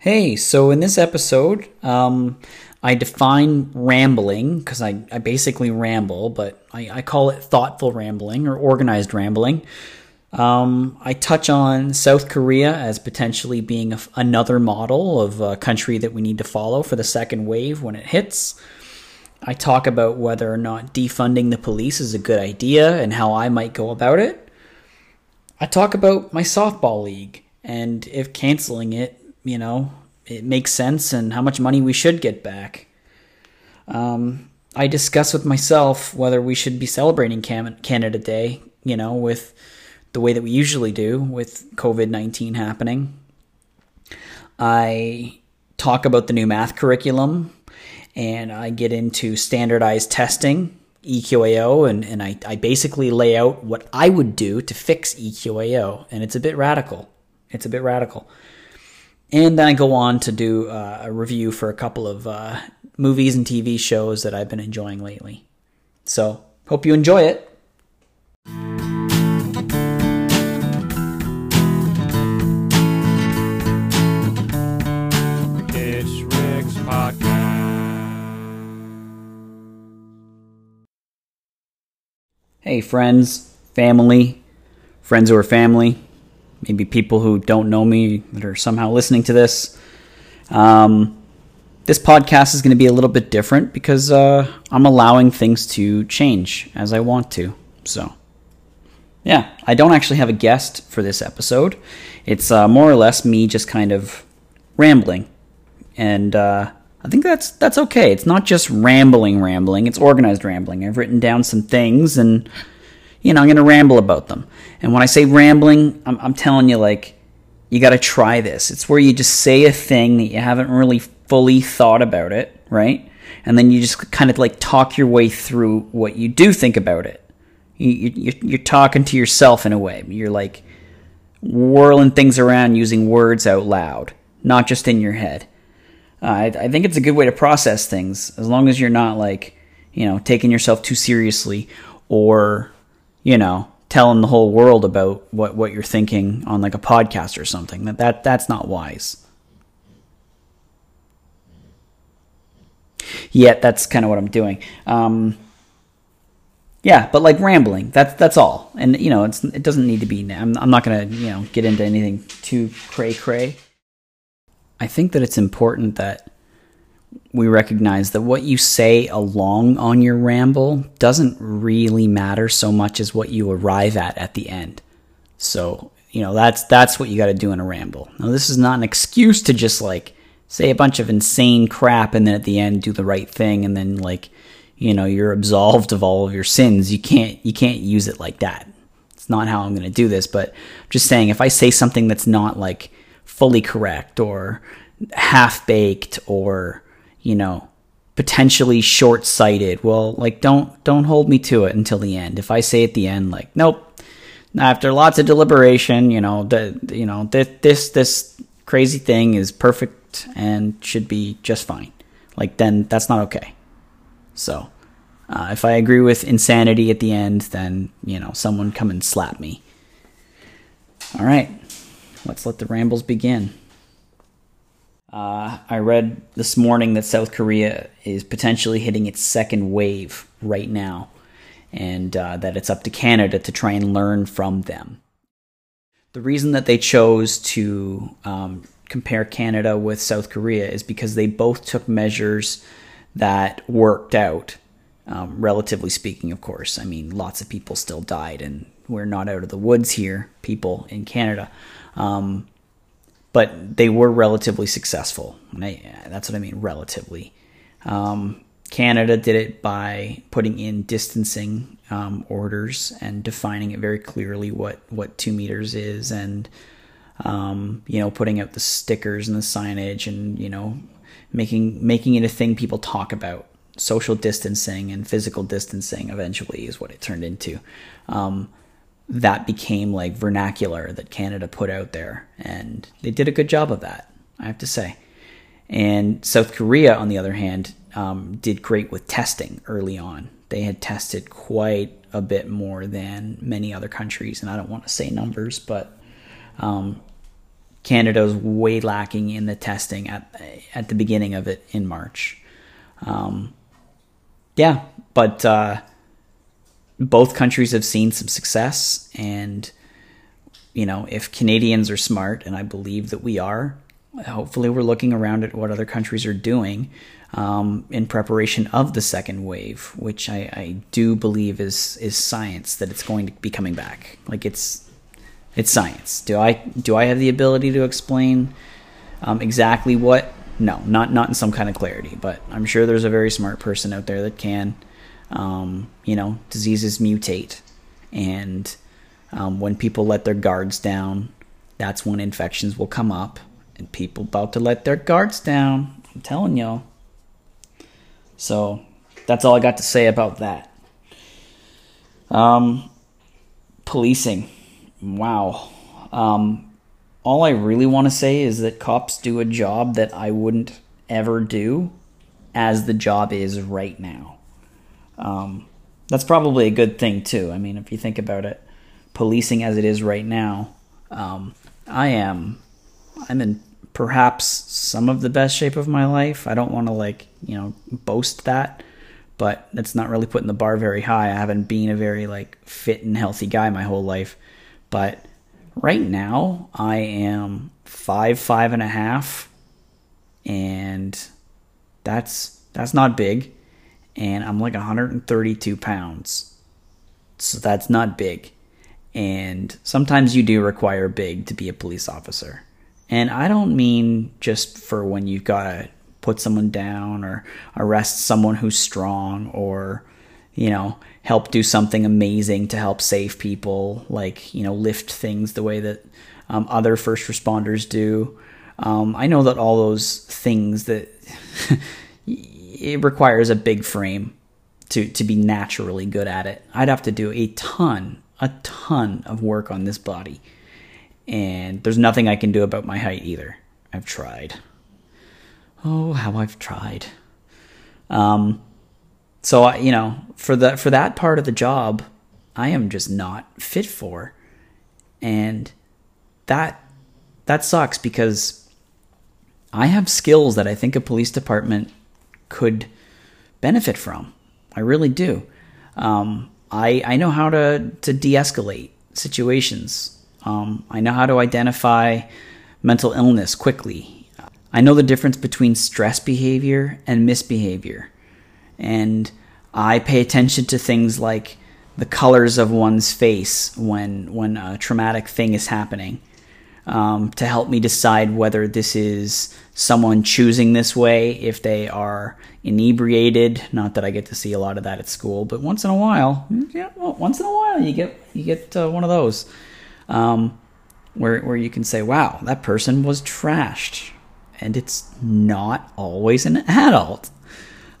Hey, so in this episode, um, I define rambling because I, I basically ramble, but I, I call it thoughtful rambling or organized rambling. Um, I touch on South Korea as potentially being a, another model of a country that we need to follow for the second wave when it hits. I talk about whether or not defunding the police is a good idea and how I might go about it. I talk about my softball league and if canceling it you know, it makes sense and how much money we should get back. Um, I discuss with myself whether we should be celebrating Canada Day, you know, with the way that we usually do with COVID 19 happening. I talk about the new math curriculum and I get into standardized testing, EQAO, and, and I, I basically lay out what I would do to fix EQAO. And it's a bit radical. It's a bit radical. And then I go on to do uh, a review for a couple of uh, movies and TV shows that I've been enjoying lately. So, hope you enjoy it. It's Rick's podcast. Hey, friends, family, friends who are family maybe people who don't know me that are somehow listening to this. Um, this podcast is going to be a little bit different because uh, I'm allowing things to change as I want to. So, yeah, I don't actually have a guest for this episode. It's uh, more or less me just kind of rambling, and uh, I think that's that's okay. It's not just rambling, rambling. It's organized rambling. I've written down some things and you know, I'm going to ramble about them. And when I say rambling, I'm, I'm telling you, like, you got to try this. It's where you just say a thing that you haven't really fully thought about it, right? And then you just kind of like talk your way through what you do think about it. You, you, you're talking to yourself in a way. You're like whirling things around using words out loud, not just in your head. Uh, I, I think it's a good way to process things as long as you're not like, you know, taking yourself too seriously or you know, telling the whole world about what, what you're thinking on like a podcast or something. That, that that's not wise. Yet that's kind of what I'm doing. Um, yeah, but like rambling, that's that's all. And you know, it's it doesn't need to be. I'm I'm not gonna you know get into anything too cray cray. I think that it's important that we recognize that what you say along on your ramble doesn't really matter so much as what you arrive at at the end. So, you know, that's that's what you got to do in a ramble. Now, this is not an excuse to just like say a bunch of insane crap and then at the end do the right thing and then like, you know, you're absolved of all of your sins. You can't you can't use it like that. It's not how I'm going to do this, but just saying if I say something that's not like fully correct or half baked or you know, potentially short-sighted. Well, like don't don't hold me to it until the end. If I say at the end like, nope, after lots of deliberation, you know, the, you know, this this this crazy thing is perfect and should be just fine. Like then that's not okay. So, uh, if I agree with insanity at the end, then you know, someone come and slap me. All right, let's let the rambles begin. Uh, I read this morning that South Korea is potentially hitting its second wave right now, and uh, that it's up to Canada to try and learn from them. The reason that they chose to um, compare Canada with South Korea is because they both took measures that worked out, um, relatively speaking, of course. I mean, lots of people still died, and we're not out of the woods here, people in Canada. Um, but they were relatively successful. I, that's what I mean, relatively. Um, Canada did it by putting in distancing um, orders and defining it very clearly what, what two meters is, and um, you know, putting out the stickers and the signage, and you know, making making it a thing people talk about. Social distancing and physical distancing eventually is what it turned into. Um, that became like vernacular that Canada put out there. And they did a good job of that, I have to say. And South Korea, on the other hand, um, did great with testing early on. They had tested quite a bit more than many other countries. And I don't want to say numbers, but um, Canada was way lacking in the testing at at the beginning of it in March. Um, yeah, but uh, both countries have seen some success, and you know, if Canadians are smart, and I believe that we are, hopefully we're looking around at what other countries are doing um, in preparation of the second wave, which I, I do believe is is science that it's going to be coming back. Like it's it's science. Do I do I have the ability to explain um, exactly what? No, not not in some kind of clarity, but I'm sure there's a very smart person out there that can. Um, you know, diseases mutate, and um, when people let their guards down, that's when infections will come up, and people about to let their guards down. I'm telling y'all. So that's all I got to say about that. Um, policing. Wow. Um, all I really want to say is that cops do a job that I wouldn't ever do as the job is right now. Um, that's probably a good thing, too. I mean, if you think about it, policing as it is right now, um, I am. I'm in perhaps some of the best shape of my life. I don't want to like, you know, boast that, but that's not really putting the bar very high. I haven't been a very like fit and healthy guy my whole life. But right now I am five, five and a half, and that's that's not big. And I'm like 132 pounds. So that's not big. And sometimes you do require big to be a police officer. And I don't mean just for when you've got to put someone down or arrest someone who's strong or, you know, help do something amazing to help save people, like, you know, lift things the way that um, other first responders do. Um, I know that all those things that it requires a big frame to, to be naturally good at it. I'd have to do a ton, a ton of work on this body and there's nothing I can do about my height either. I've tried. Oh, how I've tried. Um, so I, you know, for the for that part of the job, I am just not fit for, and that that sucks because I have skills that I think a police department could benefit from. I really do. Um, I I know how to to de-escalate situations um, I know how to identify mental illness quickly. I know the difference between stress behavior and misbehavior. And I pay attention to things like the colors of one's face when, when a traumatic thing is happening um, to help me decide whether this is someone choosing this way, if they are inebriated. Not that I get to see a lot of that at school, but once in a while, yeah, well, once in a while you get you get uh, one of those um, where where you can say, "Wow, that person was trashed," and it's not always an adult.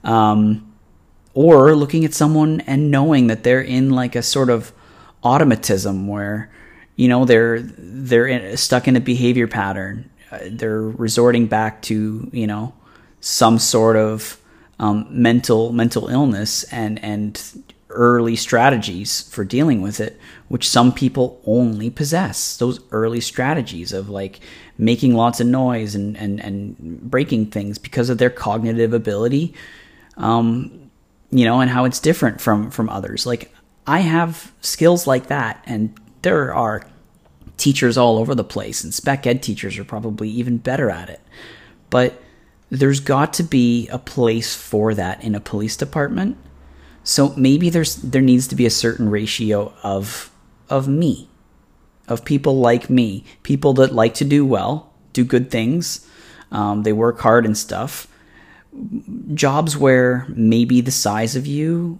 Um, or looking at someone and knowing that they're in like a sort of automatism where you know they're they're in, stuck in a behavior pattern uh, they're resorting back to you know some sort of um, mental mental illness and and early strategies for dealing with it, which some people only possess. Those early strategies of like making lots of noise and, and, and breaking things because of their cognitive ability, um, you know, and how it's different from, from others. Like I have skills like that, and there are teachers all over the place, and spec ed teachers are probably even better at it. But there's got to be a place for that in a police department so maybe there's there needs to be a certain ratio of of me, of people like me, people that like to do well, do good things, um, they work hard and stuff. Jobs where maybe the size of you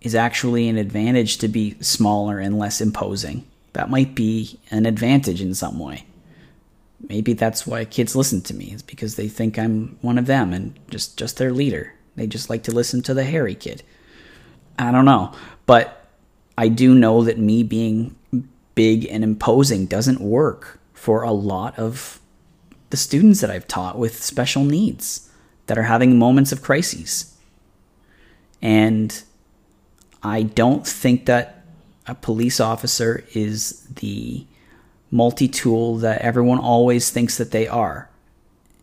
is actually an advantage to be smaller and less imposing. That might be an advantage in some way. Maybe that's why kids listen to me. It's because they think I'm one of them and just just their leader. They just like to listen to the hairy kid. I don't know. But I do know that me being big and imposing doesn't work for a lot of the students that I've taught with special needs that are having moments of crises. And I don't think that a police officer is the multi tool that everyone always thinks that they are.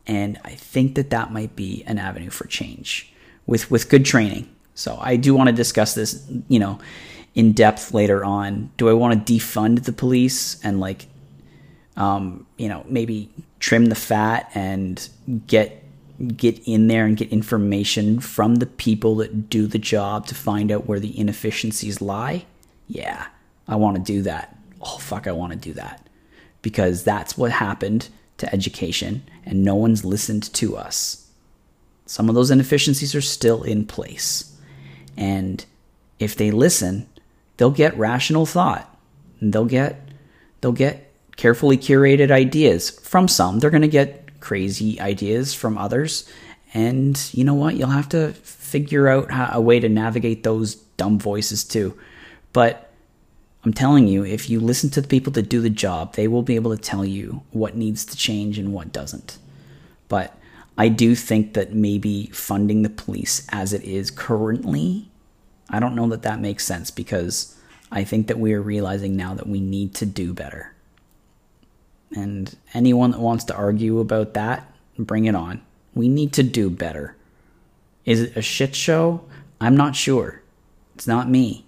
And I think that that might be an avenue for change with, with good training. So I do want to discuss this, you know, in depth later on. Do I want to defund the police and like, um, you know, maybe trim the fat and get get in there and get information from the people that do the job to find out where the inefficiencies lie? Yeah, I want to do that. Oh fuck, I want to do that because that's what happened to education and no one's listened to us. Some of those inefficiencies are still in place. And if they listen, they'll get rational thought. And they'll get they'll get carefully curated ideas from some. They're going to get crazy ideas from others. And you know what? You'll have to figure out how, a way to navigate those dumb voices too. But I'm telling you, if you listen to the people that do the job, they will be able to tell you what needs to change and what doesn't. But I do think that maybe funding the police as it is currently, I don't know that that makes sense because I think that we are realizing now that we need to do better. And anyone that wants to argue about that, bring it on. We need to do better. Is it a shit show? I'm not sure. It's not me.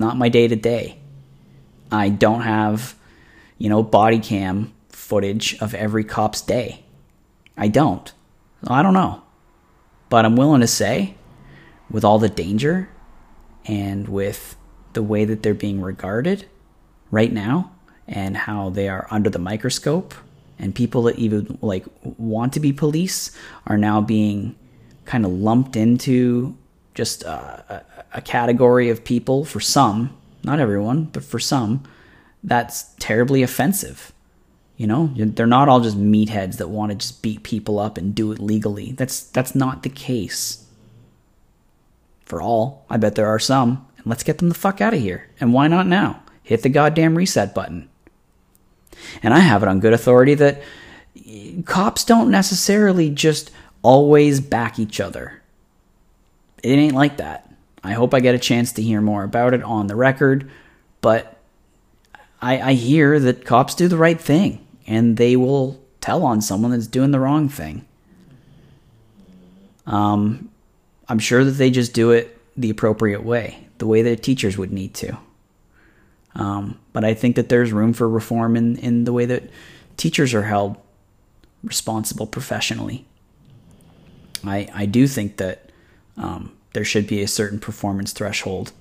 Not my day to day. I don't have, you know, body cam footage of every cop's day. I don't. I don't know. But I'm willing to say, with all the danger and with the way that they're being regarded right now and how they are under the microscope and people that even like want to be police are now being kind of lumped into just a, a category of people for some not everyone, but for some, that's terribly offensive. You know, they're not all just meatheads that want to just beat people up and do it legally. That's that's not the case. For all, I bet there are some, and let's get them the fuck out of here. And why not now? Hit the goddamn reset button. And I have it on good authority that eh, cops don't necessarily just always back each other. It ain't like that. I hope I get a chance to hear more about it on the record, but I, I hear that cops do the right thing and they will tell on someone that's doing the wrong thing. Um, I'm sure that they just do it the appropriate way, the way that teachers would need to. Um, but I think that there's room for reform in, in the way that teachers are held responsible professionally. I, I do think that um, there should be a certain performance threshold,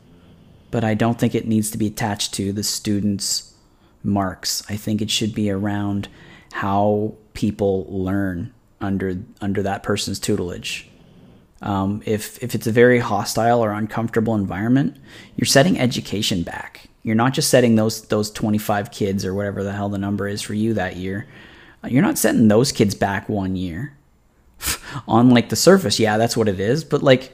but I don't think it needs to be attached to the student's marks. I think it should be around how people learn under under that person's tutelage. Um, if if it's a very hostile or uncomfortable environment, you're setting education back. You're not just setting those those 25 kids or whatever the hell the number is for you that year. You're not setting those kids back one year. On like the surface, yeah, that's what it is, but like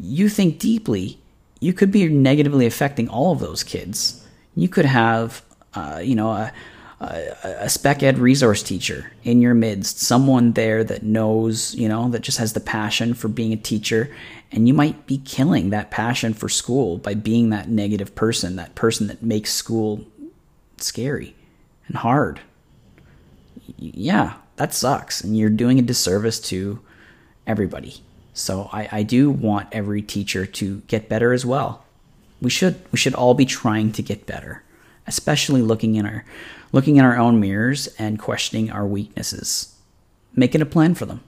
you think deeply, you could be negatively affecting all of those kids. You could have, uh, you know, a, a, spec ed resource teacher in your midst, someone there that knows, you know, that just has the passion for being a teacher. And you might be killing that passion for school by being that negative person, that person that makes school scary and hard. Yeah, that sucks. And you're doing a disservice to everybody. So I, I do want every teacher to get better as well. We should we should all be trying to get better, especially looking in our looking in our own mirrors and questioning our weaknesses, making a plan for them.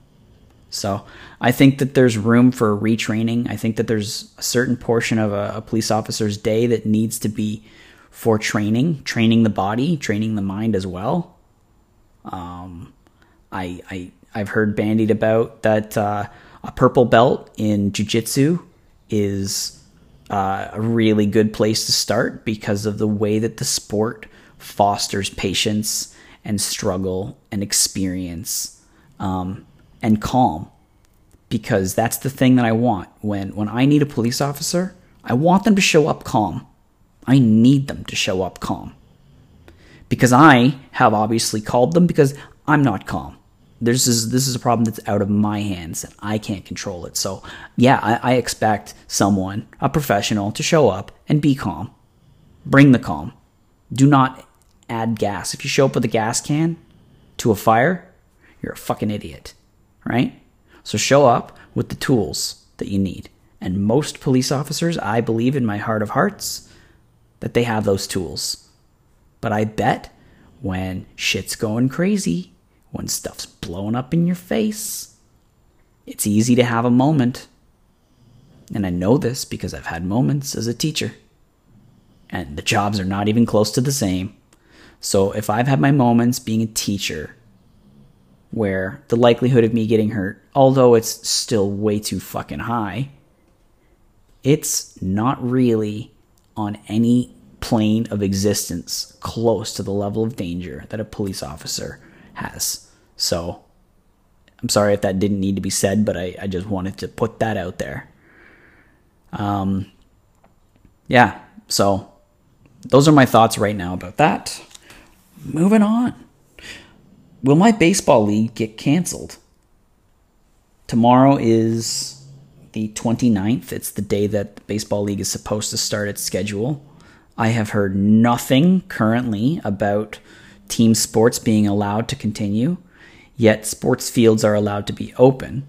So I think that there's room for retraining. I think that there's a certain portion of a, a police officer's day that needs to be for training, training the body, training the mind as well. Um, I I I've heard bandied about that. Uh, a purple belt in jujitsu is uh, a really good place to start because of the way that the sport fosters patience and struggle and experience um, and calm. Because that's the thing that I want. When when I need a police officer, I want them to show up calm. I need them to show up calm. Because I have obviously called them because I'm not calm this is this is a problem that's out of my hands and I can't control it. So yeah, I, I, expect someone, a professional, to show up and be calm. Bring the calm. Do not add gas. If you show up with a gas can to a fire, you're a fucking idiot, right? So show up with the tools that you need. And most police officers, I believe in my heart of hearts, that they have those tools. But I bet when shit's going crazy, when stuff's blown up in your face, it's easy to have a moment. And I know this because I've had moments as a teacher. And the jobs are not even close to the same. So if I've had my moments being a teacher where the likelihood of me getting hurt, although it's still way too fucking high, it's not really on any plane of existence close to the level of danger that a police officer has. So I'm sorry if that didn't need to be said, but I, I just wanted to put that out there. Um, yeah, so those are my thoughts right now about that. Moving on. Will my baseball league get canceled? Tomorrow is the 29th. It's the day that the baseball league is supposed to start its schedule. I have heard nothing currently about team sports being allowed to continue, yet sports fields are allowed to be open.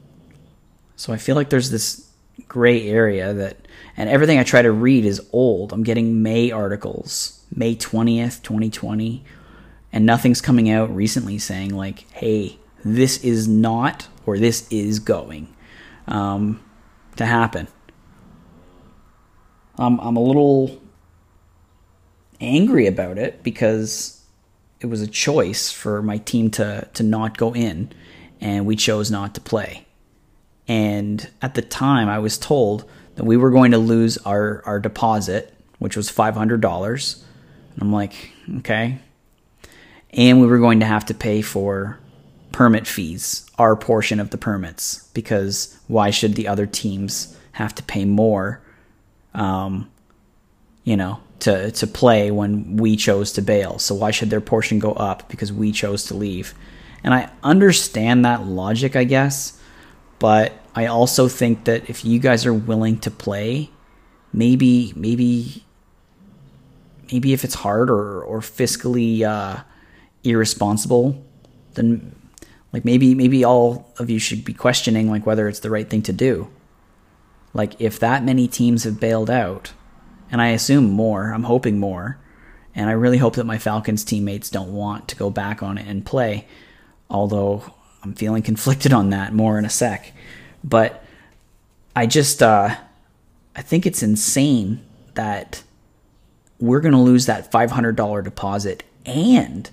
So I feel like there's this gray area that, and everything I try to read is old. I'm getting May articles, May 20th, 2020, and nothing's coming out recently saying, like, hey, this is not or this is going um, to happen. Um, I'm a little angry about it because it was a choice for my team to to not go in, and we chose not to play. And at the time, I was told that we were going to lose our our deposit, which was five hundred dollars. And I'm like, okay. And we were going to have to pay for permit fees, our portion of the permits, because why should the other teams have to pay more? Um, you know, to to play when we chose to bail. So why should their portion go up because we chose to leave? And I understand that logic, I guess, but I also think that if you guys are willing to play, maybe maybe maybe if it's hard or or fiscally uh, irresponsible, then like maybe maybe all of you should be questioning like whether it's the right thing to do. Like if that many teams have bailed out, and I assume more. I'm hoping more. And I really hope that my Falcons teammates don't want to go back on it and play, although I'm feeling conflicted on that more in a sec. But I just, uh, I think it's insane that we're going to lose that $500 deposit and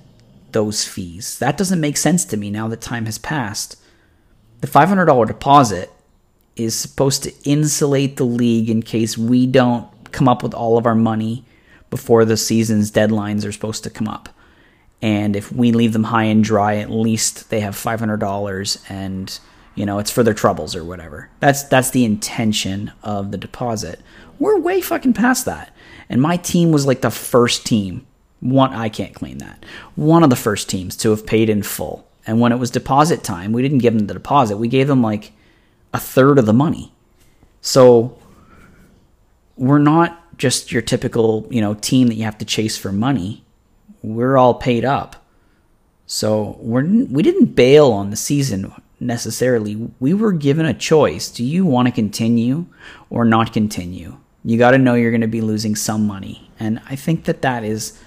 those fees. That doesn't make sense to me now that time has passed. The $500 deposit is supposed to insulate the league in case we don't come up with all of our money before the season's deadlines are supposed to come up. And if we leave them high and dry, at least they have five hundred dollars, and you know it's for their troubles or whatever. That's that's the intention of the deposit. We're way fucking past that, and my team was like the first team. One, I can't claim that. One of the first teams to have paid in full. And when it was deposit time, we didn't give them the deposit. We gave them like a third of the money. So we're not just your typical, you know, team that you have to chase for money. We're all paid up. So we're we didn't bail on the season necessarily. We were given a choice. Do you want to continue or not continue? You got to know you're going to be losing some money. And I think that that is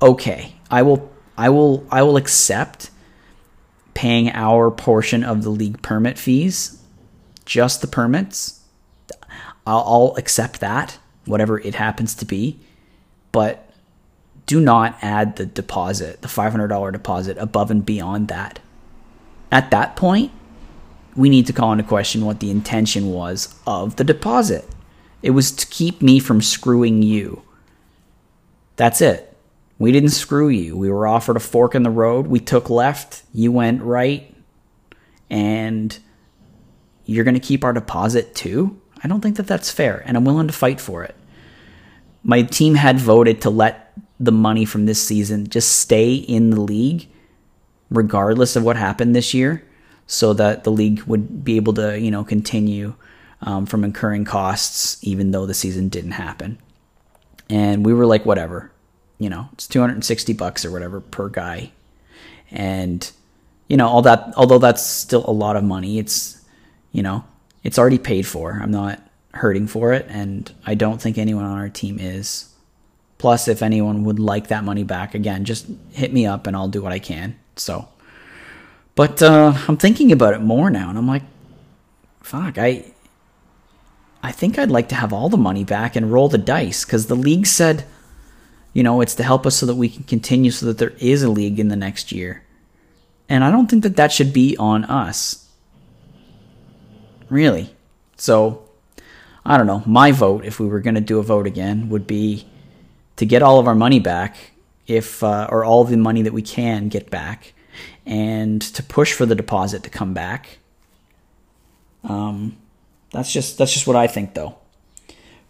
okay. I will I will I will accept paying our portion of the league permit fees, just the permits I'll, I'll accept that, whatever it happens to be. But do not add the deposit, the $500 deposit, above and beyond that. At that point, we need to call into question what the intention was of the deposit. It was to keep me from screwing you. That's it. We didn't screw you. We were offered a fork in the road. We took left. You went right. And you're going to keep our deposit too? I don't think that that's fair, and I'm willing to fight for it. My team had voted to let the money from this season just stay in the league, regardless of what happened this year, so that the league would be able to, you know, continue um, from incurring costs, even though the season didn't happen. And we were like, whatever. you know, it's 260 bucks or whatever per guy. And you know, all that although that's still a lot of money, it's you know, it's already paid for. I'm not hurting for it and I don't think anyone on our team is. Plus if anyone would like that money back again, just hit me up and I'll do what I can. So but uh, I'm thinking about it more now and I'm like fuck, I I think I'd like to have all the money back and roll the dice cuz the league said you know, it's to help us so that we can continue so that there is a league in the next year. And I don't think that that should be on us. Really. So, I don't know. My vote, if we were going to do a vote again, would be to get all of our money back, if uh, or all the money that we can get back, and to push for the deposit to come back. Um, that's just that's just what I think, though.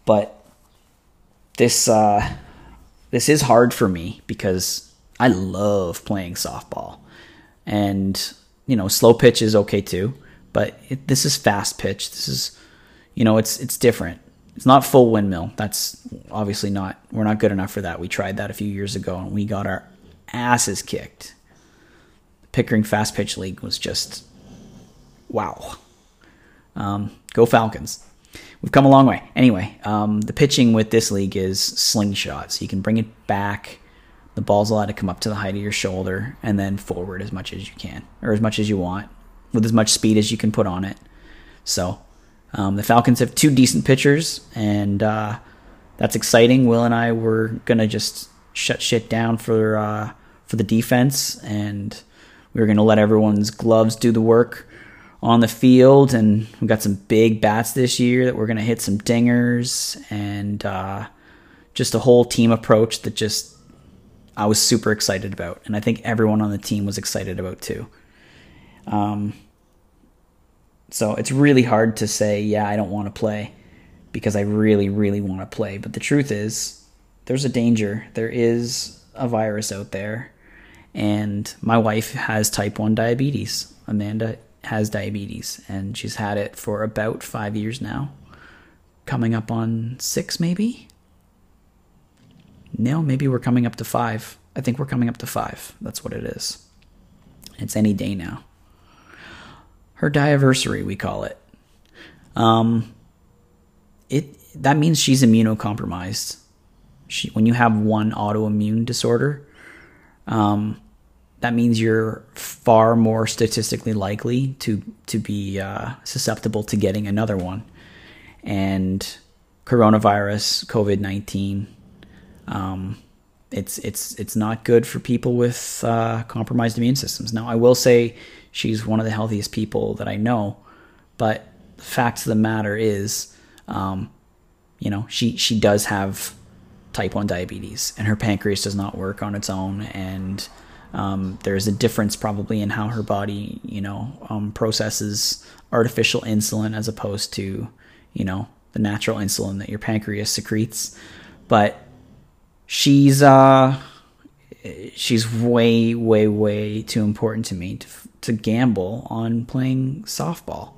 But this uh, this is hard for me because I love playing softball. And, you know, slow pitch is okay too, but it, this is fast pitch. This is, you know, it's it's different. It's not full windmill. That's obviously not, we're not good enough for that. We tried that a few years ago and we got our asses kicked. Pickering Fast Pitch League was just, wow. Um, go Falcons we've come a long way. Anyway, um, the pitching with this league is slingshot, so you can bring it back. The ball's allowed to come up to the height of your shoulder and then forward as much as you can, or as much as you want, with as much speed as you can put on it. So, um, the Falcons have two decent pitchers, and uh, that's exciting. Will and I were gonna just shut shit down for uh, for the defense, and we were gonna let everyone's gloves do the work on the field, and we got some big bats this year that we're to hit some dingers, and uh, just a whole team approach that just I was super excited about, and I think everyone on the team was excited about too. Um, so it's really hard to say, yeah, I don't want to play because I really, really want to play. But the truth is, there's a danger. There is a virus out there. And my wife has type 1 diabetes. Amanda has diabetes, and she's had it for about five years now. Coming up on six, maybe? No, maybe we're coming up to five. I think we're coming up to five. That's what it is. It's any day now. Her diaversary, we call it. Um, it that means she's immunocompromised. She, when you have one autoimmune disorder, um, that means you're far more statistically likely to to be uh, susceptible to getting another one. And coronavirus, COVID nineteen, um, it's it's it's not good for people with uh, compromised immune systems. Now, I will say she's one of the healthiest people that I know, but the fact of the matter is, um, you know, she she does have type one diabetes, and her pancreas does not work on its own, and um, there's a difference probably in how her body, you know, um, processes artificial insulin as opposed to, you know, the natural insulin that your pancreas secretes. But she's uh, she's way, way, way too important to me to to gamble on playing softball,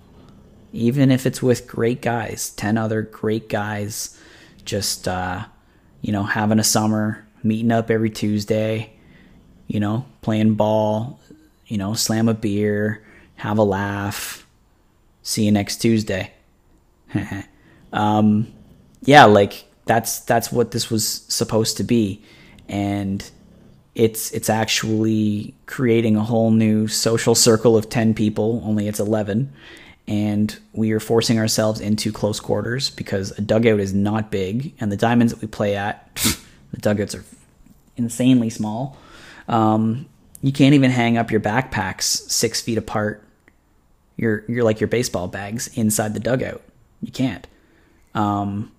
even if it's with great guys, ten other great guys, just uh, you know, having a summer, meeting up every Tuesday you know, playing ball, you know, slam a beer, have a laugh. See you next Tuesday. um, yeah, like that's that's what this was supposed to be, and it's it's actually creating a whole new social circle of ten people. Only it's eleven, and we are forcing ourselves into close quarters because a dugout is not big, and the diamonds that we play at, the dugouts are insanely small. Um, you can't even hang up your backpacks six feet apart. You're you're like your baseball bags inside the dugout. You can't. Um,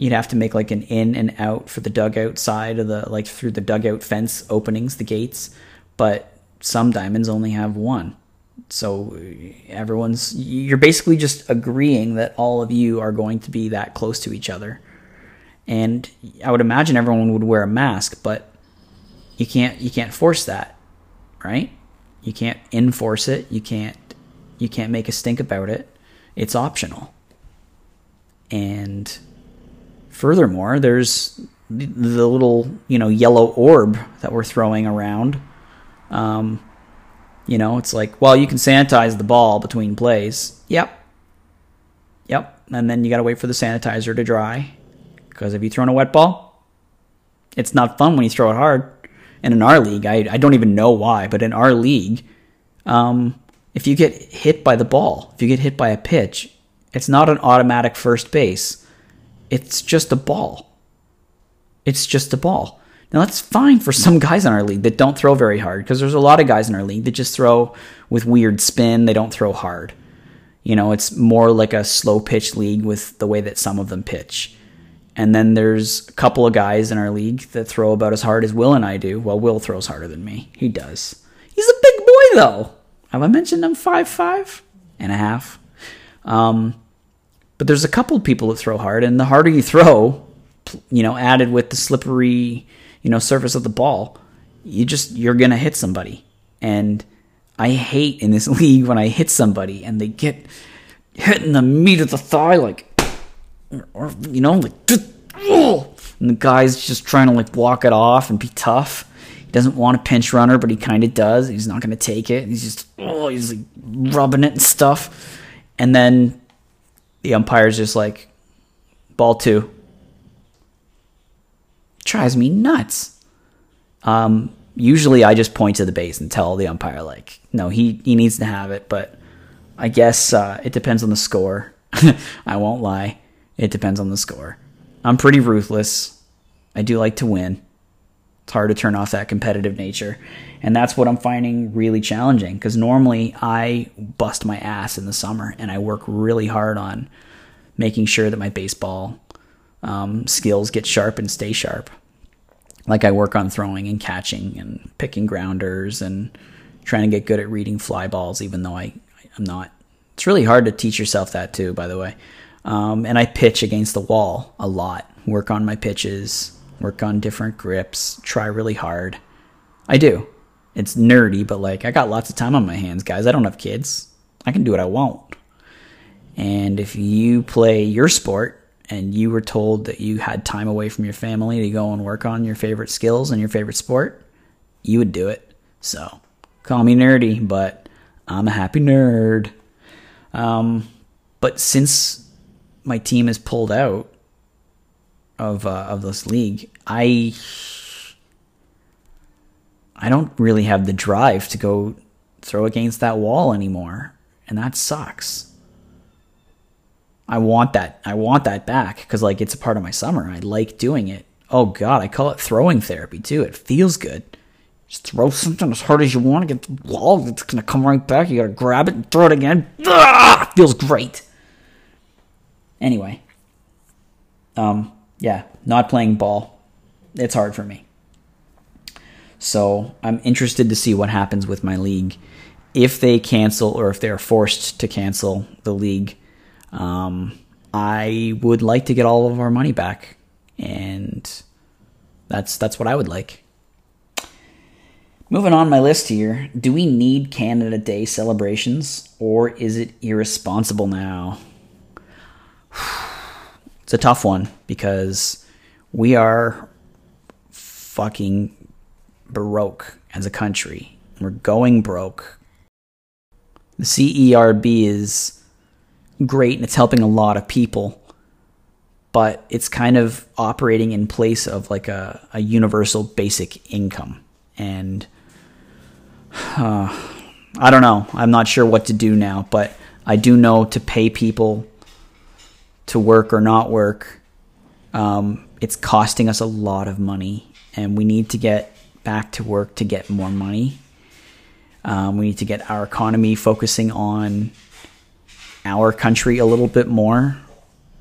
you'd have to make like an in and out for the dugout side of the like through the dugout fence openings, the gates. But some diamonds only have one. So everyone's you're basically just agreeing that all of you are going to be that close to each other. And I would imagine everyone would wear a mask, but you can't you can't force that, right? You can't enforce it. You can't you can't make a stink about it. It's optional. And furthermore, there's the, little you know yellow orb that we're throwing around. Um, you know, it's like, well, you can sanitize the ball between plays. Yep. Yep. And then you got to wait for the sanitizer to dry. Because if you throw in a wet ball, it's not fun when you throw it hard. And in our league, I, I don't even know why, but in our league, um, if you get hit by the ball, if you get hit by a pitch, it's not an automatic first base. It's just a ball. It's just a ball. Now that's fine for some guys in our league that don't throw very hard because there's a lot of guys in our league that just throw with weird spin. They don't throw hard. You know, it's more like a slow pitch league with the way that some of them pitch. And then there's a couple of guys in our league that throw about as hard as Will and I do. Well, Will throws harder than me. He does. He's a big boy though. Have I mentioned I'm five five and a half? Um, but there's a couple of people that throw hard, and the harder you throw, you know, added with the slippery you know surface of the ball, you just you're gonna hit somebody. And I hate in this league when I hit somebody and they get hit in the meat of the thigh, like or you know, like and the guy's just trying to like walk it off and be tough. He doesn't want a pinch runner, but he kind of does. He's not going to take it. He's just oh, he's like rubbing it and stuff. And then the umpire's just like, ball two drives me nuts. Um, usually I just point to the base and tell the umpire like, no, he he needs to have it. But I guess uh, it depends on the score. I won't lie, it depends on the score. I'm pretty ruthless. I do like to win. It's hard to turn off that competitive nature, and that's what I'm finding really challenging. Because normally I bust my ass in the summer and I work really hard on making sure that my baseball um, skills get sharp and stay sharp. Like I work on throwing and catching and picking grounders and trying to get good at reading fly balls, even though I, I'm not. It's really hard to teach yourself that too, by the way. Um, and I pitch against the wall a lot. Work on my pitches, work on different grips, try really hard. I do. It's nerdy, but like I got lots of time on my hands, guys. I don't have kids. I can do what I want. And if you play your sport, and you were told that you had time away from your family to go and work on your favorite skills and your favorite sport, you would do it. So, call me nerdy, but I'm a happy nerd. Um, but since my team is pulled out of uh, of this league, I I don't really have the drive to go throw against that wall anymore, and that sucks. I want that. I want that back because like it's a part of my summer. I like doing it. Oh God, I call it throwing therapy too. It feels good. Just throw something as hard as you want against the wall. It's gonna come right back. You gotta grab it and throw it again. Ah, feels great. Anyway, um, yeah, not playing ball. It's hard for me. So I'm interested to see what happens with my league if they cancel or if they're forced to cancel the league um, I would like to get all of our money back, and that's that's what I would like. Moving on my list here, do we need Canada Day celebrations or is it irresponsible now? It's a tough one because we are fucking broke as a country. We're going broke. The CERB is great and it's helping a lot of people but it's kind of operating in place of like a, a universal basic income and uh, i don't know i'm not sure what to do now but i do know to pay people to work or not work um, it's costing us a lot of money and we need to get back to work to get more money um, we need to get our economy focusing on our country a little bit more.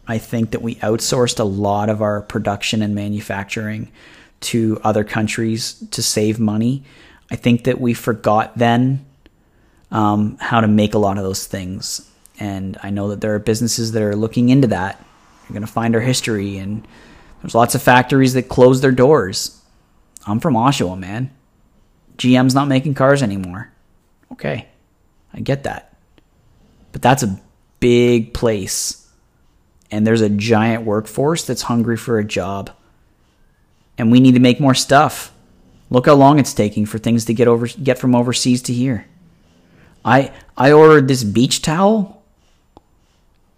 I think that we outsourced a lot of our production and manufacturing to other countries to save money. I think that we forgot then um, how to make a lot of those things. And I know that there are businesses that are looking into that. You're going to find our history, and there's lots of factories that close their doors. I'm from Oshawa, man. GM's not making cars anymore. Okay, I get that. But that's a big place and there's a giant workforce that's hungry for a job. and we need to make more stuff. Look how long it's taking for things to get over get from overseas to here. I I ordered this beach towel.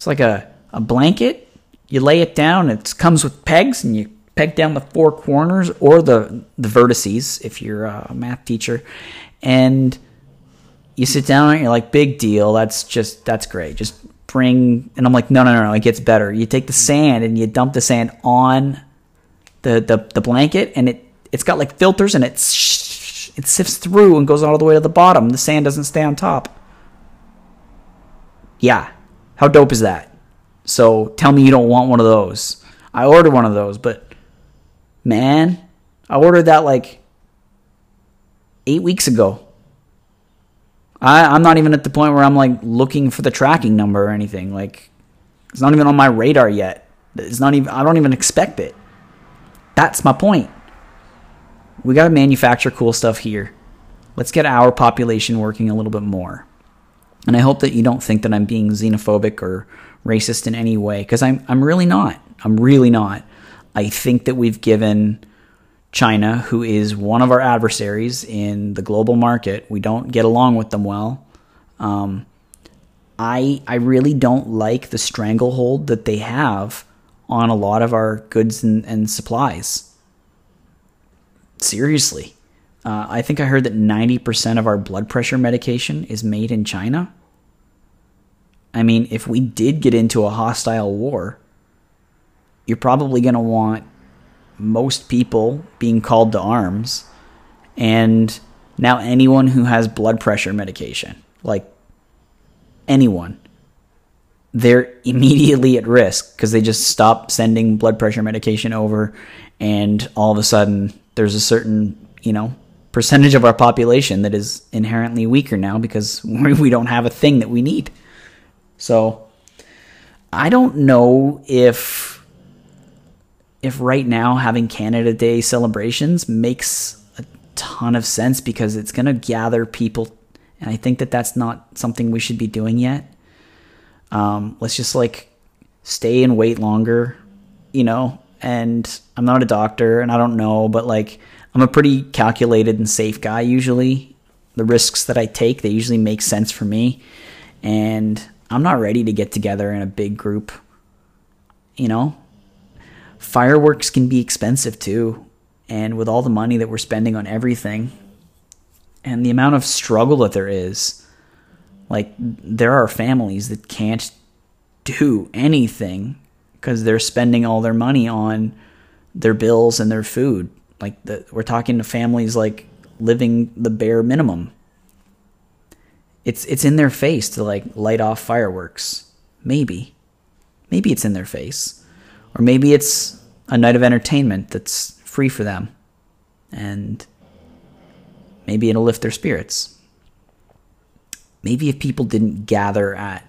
It's like a, a blanket. You lay it down, it comes with pegs and you peg down the four corners or the the vertices if you're a math teacher. And you sit down and you're like, big deal. That's just that's great. Just bring and I'm like, no, no, no, no, it gets better. You take the sand and you dump the sand on the the, the blanket and it it's got like filters and it it sifts through and goes all the way to the bottom. The sand doesn't stay on top. Yeah. How dope is that? So tell me you don't want one of those. I ordered one of those, but man, I ordered that like eight weeks ago. I, I'm not even at the point where I'm like looking for the tracking number or anything. Like, it's not even on my radar yet. It's not even. I don't even expect it. That's my point. We got to manufacture cool stuff here. Let's get our population working a little bit more. And I hope that you don't think that I'm being xenophobic or racist in any way, because I'm, I'm really not. I'm really not. I think that we've given China, who is one of our adversaries in the global market, we don't get along with them well. Um, I I really don't like the stranglehold that they have on a lot of our goods and, and supplies. Seriously. Uh, I think I heard that 90% of our blood pressure medication is made in China. I mean, if we did get into a hostile war, you're probably going to want most people being called to arms. And now anyone who has blood pressure medication, like anyone, they're immediately at risk because they just stop sending blood pressure medication over and all of a sudden there's a certain, you know, percentage of our population that is inherently weaker now because we don't have a thing that we need. So I don't know if if right now having Canada Day celebrations makes a ton of sense because it's going to gather people and I think that that's not something we should be doing yet. Um, let's just like stay and wait longer, you know. And I'm not a doctor and I don't know, but like I'm a pretty calculated and safe guy usually. The risks that I take, they usually make sense for me. And I'm not ready to get together in a big group. You know, fireworks can be expensive too. And with all the money that we're spending on everything and the amount of struggle that there is, like, there are families that can't do anything because they're spending all their money on their bills and their food. Like, the, we're talking to families like living the bare minimum it's it's in their face to like light off fireworks. Maybe. Maybe it's in their face. Or maybe it's a night of entertainment that's free for them. And maybe it'll lift their spirits. Maybe if people didn't gather at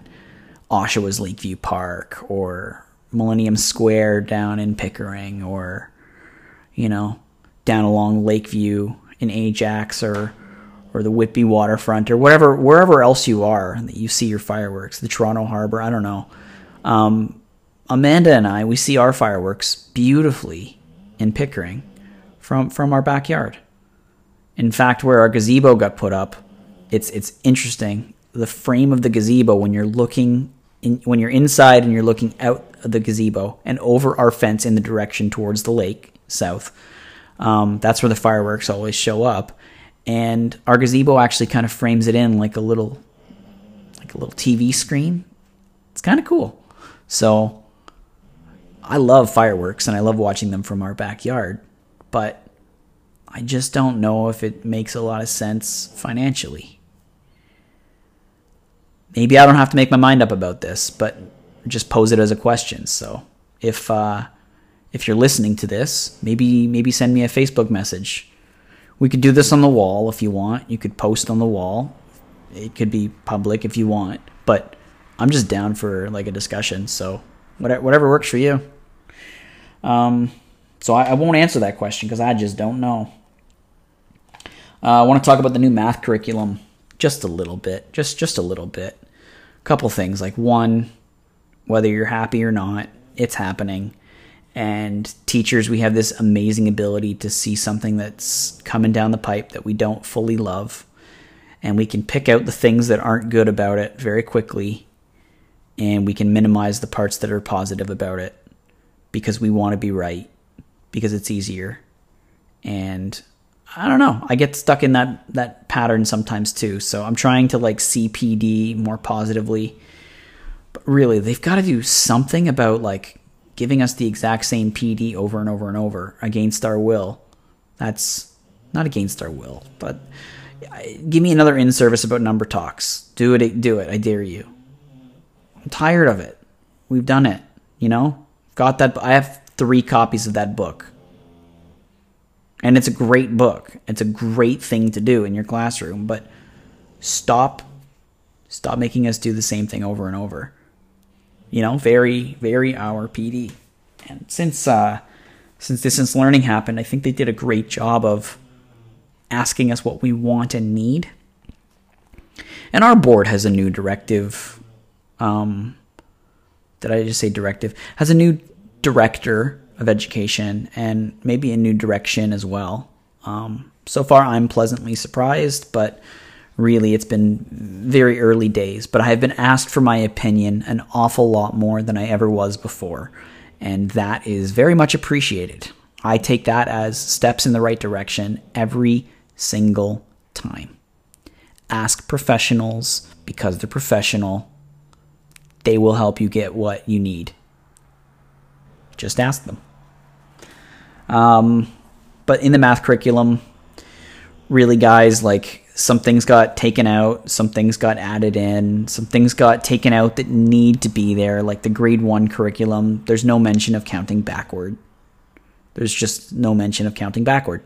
Oshawa's Lakeview Park or Millennium Square down in Pickering or, you know, down along Lakeview in Ajax or or the Whitby waterfront or whatever wherever else you are that you see your fireworks, the Toronto Harbor, I don't know. Um, Amanda and I, we see our fireworks beautifully in Pickering from from our backyard. In fact, where our gazebo got put up, it's it's interesting. The frame of the gazebo when you're looking in, when you're inside and you're looking out of the gazebo and over our fence in the direction towards the lake south. Um, that's where the fireworks always show up and our gazebo actually kind of frames it in like a little like a little TV screen. It's kind of cool. So I love fireworks and I love watching them from our backyard, but I just don't know if it makes a lot of sense financially. Maybe I don't have to make my mind up about this, but just pose it as a question. So if uh, if you're listening to this, maybe maybe send me a Facebook message we could do this on the wall if you want. You could post on the wall. It could be public if you want, but I'm just down for like a discussion. So whatever, works for you. Um, so I, I won't answer that question because I just don't know. Uh, I want to talk about the new math curriculum just a little bit, just just a little bit. A couple things like one, whether you're happy or not, it's happening, And teachers, we have this amazing ability to see something that's coming down the pipe that we don't fully love. And we can pick out the things that aren't good about it very quickly. And we can minimize the parts that are positive about it because we want to be right, because it's easier. And I don't know. I get stuck in that that pattern sometimes too. So I'm trying to like see PD more positively. But really, they've got to do something about like giving us the exact same PD over and over and over against our will. That's not against our will, but uh, give me another in service about number talks. Do it, do it. I dare you. I'm tired of it. We've done it. You know, got that. I have three copies of that book. And it's a great book. It's a great thing to do in your classroom, but stop stop making us do the same thing over and over. You know, very very our PD. And since uh since distance learning happened, I think they did a great job of asking us what we want and need. And our board has a new directive um did I just say directive? Has a new director of education and maybe a new direction as well. Um, so far, I'm pleasantly surprised, but really it's been very early days. But I have been asked for my opinion an awful lot more than I ever was before, and that is very much appreciated. I take that as steps in the right direction every single time. Ask professionals because they're professional. They will help you get what you need. Just ask them. Um, but in the math curriculum, really, guys, like some things got taken out, some things got added in, some things got taken out that need to be there, like the grade one curriculum. There's no mention of counting backward. There's just no mention of counting backward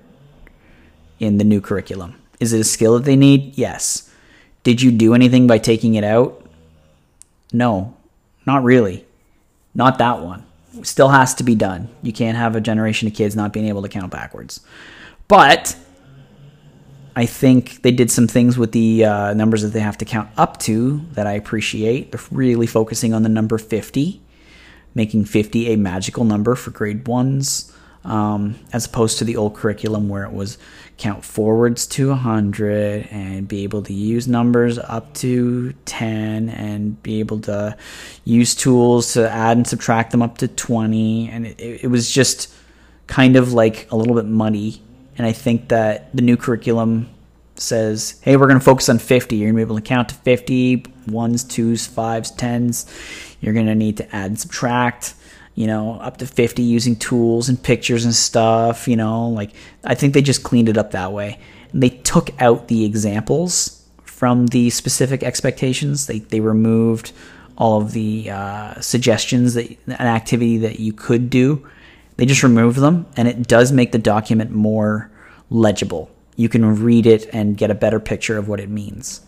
in the new curriculum. Is it a skill that they need? Yes. Did you do anything by taking it out? No, not really. Not that one still has to be done. You can't have a generation of kids not being able to count backwards. But I think they did some things with the uh, numbers that they have to count up to that I appreciate. They're really focusing on the number 50, making 50 a magical number for grade ones um, as opposed to the old curriculum where it was count forwards to 100 and be able to use numbers up to 10 and be able to use tools to add and subtract them up to 20 and it, it was just kind of like a little bit muddy and i think that the new curriculum says hey we're going to focus on 50 you're going to be able to count to 50 ones twos fives tens you're going to need to add and subtract you know, up to 50 using tools and pictures and stuff, you know, like I think they just cleaned it up that way. And they took out the examples from the specific expectations. They they removed all of the uh, suggestions that an activity that you could do. They just remove them, and it does make the document more legible. You can read it and get a better picture of what it means.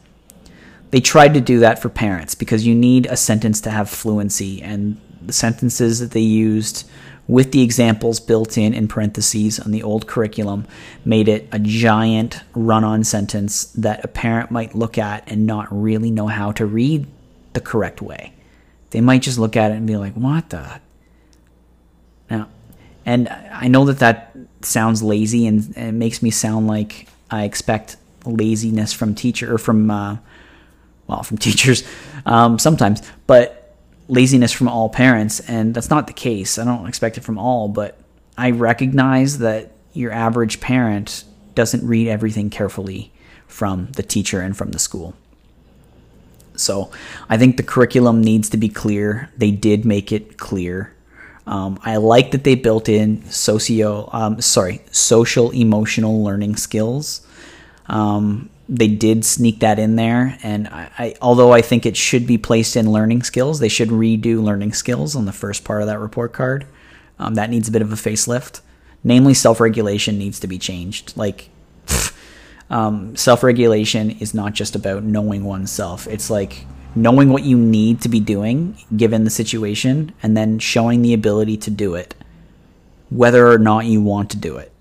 They tried to do that for parents because you need a sentence to have fluency, and the sentences that they used with the examples built in in parentheses on the old curriculum made it a giant run on sentence that a parent might look at and not really know how to read the correct way. They might just look at it and be like, what the? And I know that that sounds lazy and, and it makes me sound like I expect laziness from teacher or from, uh, well, from teachers um, sometimes, but laziness from all parents, and that's not the case. I don't expect it from all, but I recognize that your average parent doesn't read everything carefully from the teacher and from the school. So I think the curriculum needs to be clear. They did make it clear. Um, I like that they built in socio, um, sorry, social emotional learning skills. Um, they did sneak that in there, and I, I, although I think it should be placed in learning skills, they should redo learning skills on the first part of that report card. Um, that needs a bit of a facelift. Namely, self-regulation needs to be changed. Like, um, self-regulation is not just about knowing oneself. It's like knowing what you need to be doing given the situation, and then showing the ability to do it, whether or not you want to do it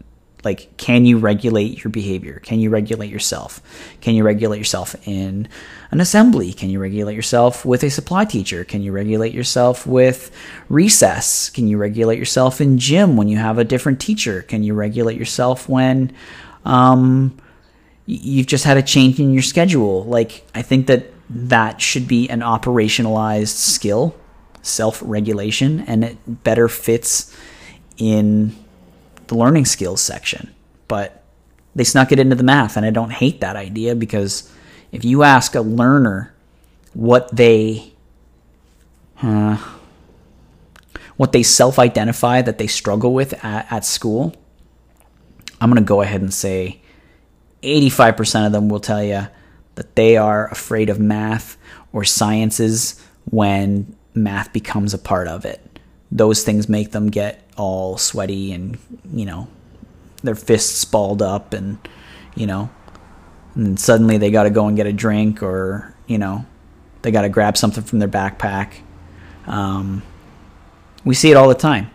Like, can you regulate your behavior? Can you regulate yourself? Can you regulate yourself in an assembly? Can you regulate yourself with a supply teacher? Can you regulate yourself with recess? Can you regulate yourself in gym when you have a different teacher? Can you regulate yourself when um, you've just had a change in your schedule? Like, I think that that should be an operationalized skill, self regulation, and it better fits in the learning skills section. But they snuck it into the math, and I don't hate that idea because if you ask a learner what they uh, what they self-identify that they struggle with at, at school, I'm going to go ahead and say 85% of them will tell you that they are afraid of math or sciences when math becomes a part of it. Those things make them get all sweaty and, you know, their fists balled up and, you know, and suddenly they got to go and get a drink or, you know, they got to grab something from their backpack. Um, we see it all the time.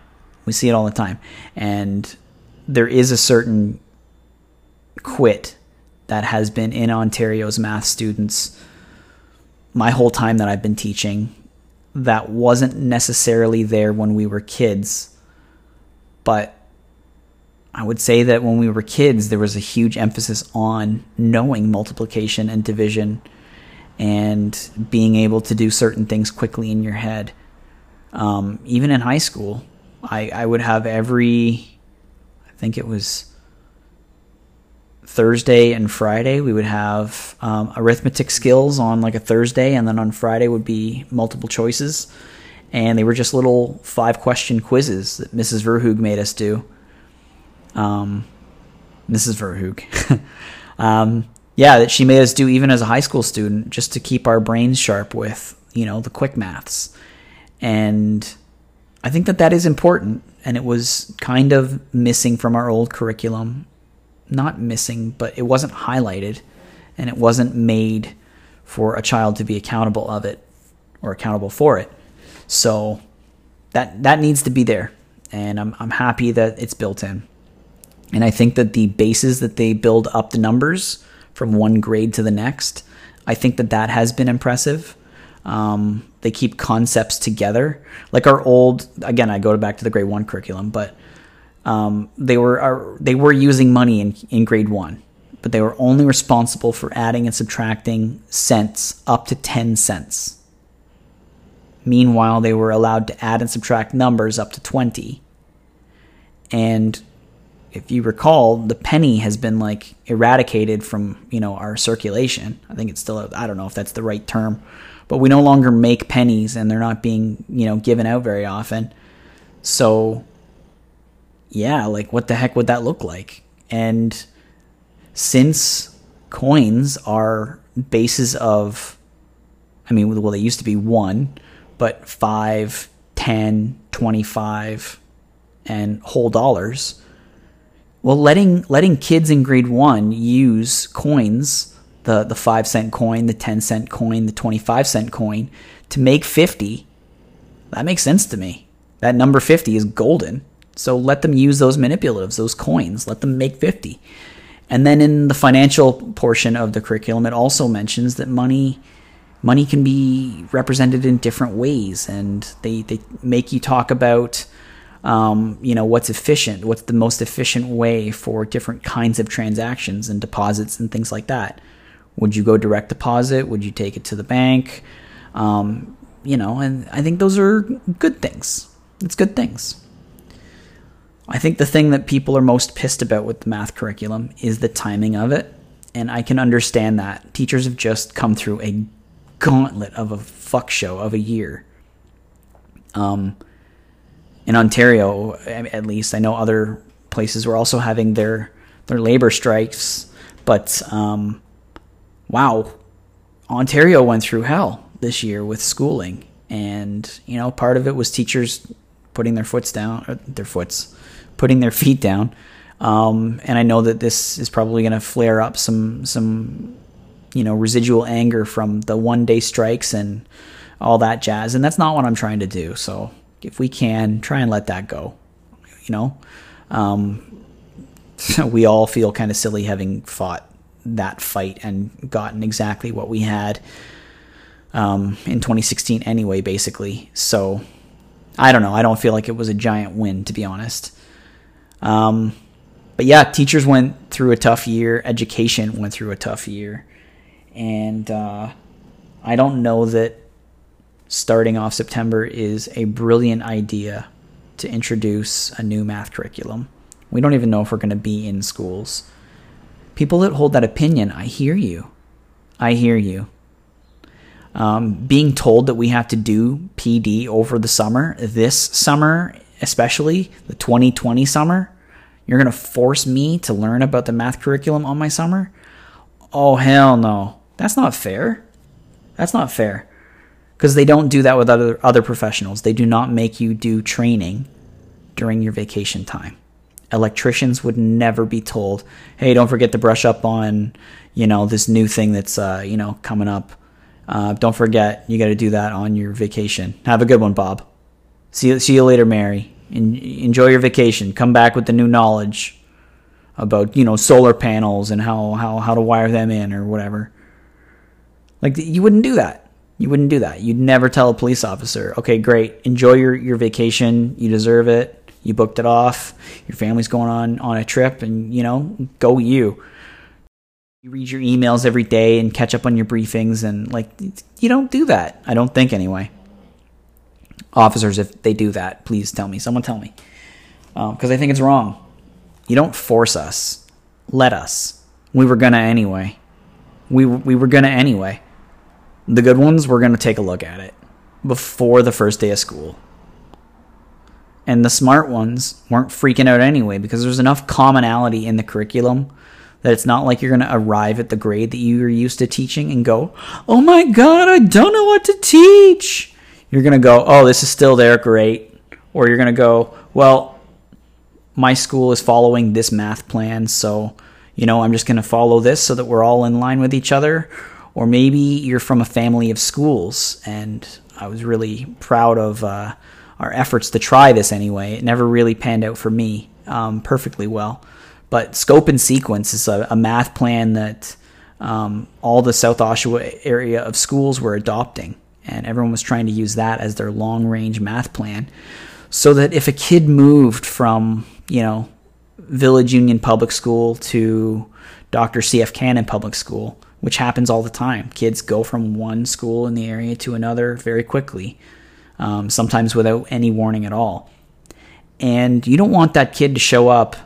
We see it all the time. And there is a certain quit that has been in Ontario's math students my whole time that I've been teaching that wasn't necessarily there when we were kids. But I would say that when we were kids, there was a huge emphasis on knowing multiplication and division and being able to do certain things quickly in your head. Um, even in high school, I, I would have every, I think it was Thursday and Friday, we would have um, arithmetic skills on like a Thursday, and then on Friday would be multiple choices. And they were just little five question quizzes that Mrs. Verhoog made us do. Um, Mrs. Verhoog. um, yeah, that she made us do even as a high school student just to keep our brains sharp with, you know, the quick maths. And I think that that is important. And it was kind of missing from our old curriculum not missing, but it wasn't highlighted and it wasn't made for a child to be accountable of it or accountable for it. So that that needs to be there. And I'm I'm happy that it's built in. And I think that the bases that they build up the numbers from one grade to the next, I think that that has been impressive. Um, they keep concepts together, like our old. Again, I go back to the grade one curriculum, but um, they were are, they were using money in in grade one, but they were only responsible for adding and subtracting cents up to ten cents. Meanwhile, they were allowed to add and subtract numbers up to twenty. And if you recall, the penny has been like eradicated from you know our circulation. I think it's still I don't know if that's the right term, but we no longer make pennies, and they're not being you know given out very often. So yeah, like what the heck would that look like? And since coins are bases of, I mean, well, they used to be one, but five, ten, twenty-five, and whole dollars. Well, letting letting kids in grade one use coins, the the five cent coin, the ten cent coin, the twenty five cent coin, to make fifty, that makes sense to me. That number fifty is golden. So let them use those manipulatives, those coins. Let them make 50. And then in the financial portion of the curriculum, it also mentions that money money can be represented in different ways, and they they make you talk about. Um, you know what's efficient what's the most efficient way for different kinds of transactions and deposits and things like that would you go direct deposit would you take it to the bank um, you know and i think those are good things it's good things I think the thing that people are most pissed about with the math curriculum is the timing of it. And I can understand that. Teachers have just come through a gauntlet of a fuck show of a year. Um, in Ontario, at least, I know other places were also having their their labor strikes. But um, wow, Ontario went through hell this year with schooling, and you know, part of it was teachers putting their foots down, their foots, putting their feet down. Um, and I know that this is probably going to flare up some some you know residual anger from the one day strikes and all that jazz. And that's not what I'm trying to do. So if we can try and let that go, you know, um, we all feel kind of silly having fought that fight and gotten exactly what we had um, in 2016 anyway, basically. So I don't know. I don't feel like it was a giant win, to be honest. Um, but yeah, teachers went through a tough year. Education went through a tough year. And uh, I don't know that starting off September is a brilliant idea to introduce a new math curriculum. We don't even know if we're going to be in schools. People that hold that opinion, I hear you. I hear you. Um, being told that we have to do PD over the summer, this summer especially, the 2020 summer, you're going to force me to learn about the math curriculum on my summer? Oh, hell no. That's not fair. That's not fair. Because they don't do that with other, other professionals. They do not make you do training during your vacation time. Electricians would never be told, hey, don't forget to brush up on, you know, this new thing that's, uh, you know, coming up. Uh, don't forget, you got to do that on your vacation. Have a good one, Bob. See see you later, Mary. En- enjoy your vacation. Come back with the new knowledge about you know solar panels and how how how to wire them in or whatever. Like you wouldn't do that. You wouldn't do that. You'd never tell a police officer, "Okay, great. Enjoy your your vacation. You deserve it. You booked it off. Your family's going on on a trip and, you know, go you." You read your emails every day and catch up on your briefings and like you don't do that. I don't think anyway officers if they do that. Please tell me. Someone tell me. Because um, I think it's wrong. You don't force us. Let us. We were gonna anyway. We we were gonna anyway. The good ones we're gonna take a look at it before the first day of school. And the smart ones weren't freaking out anyway because there's enough commonality in the curriculum that it's not like you're going to arrive at the grade that you're used to teaching and go, "Oh my god, I don't know what to teach." You're going to go, oh, this is still there, great. Or you're going to go, well, my school is following this math plan, so, you know, I'm just going to follow this so that we're all in line with each other. Or maybe you're from a family of schools, and I was really proud of uh, our efforts to try this anyway. It never really panned out for me um, perfectly well. But Scope and Sequence is a, a math plan that um, all the South Oshawa area of schools were adopting and everyone was trying to use that as their long range math plan so that if a kid moved from you know village union public school to dr cf cannon public school which happens all the time. Kids go from one school in the area to another very quickly um, sometimes without any warning at all. And you don't want that kid to show up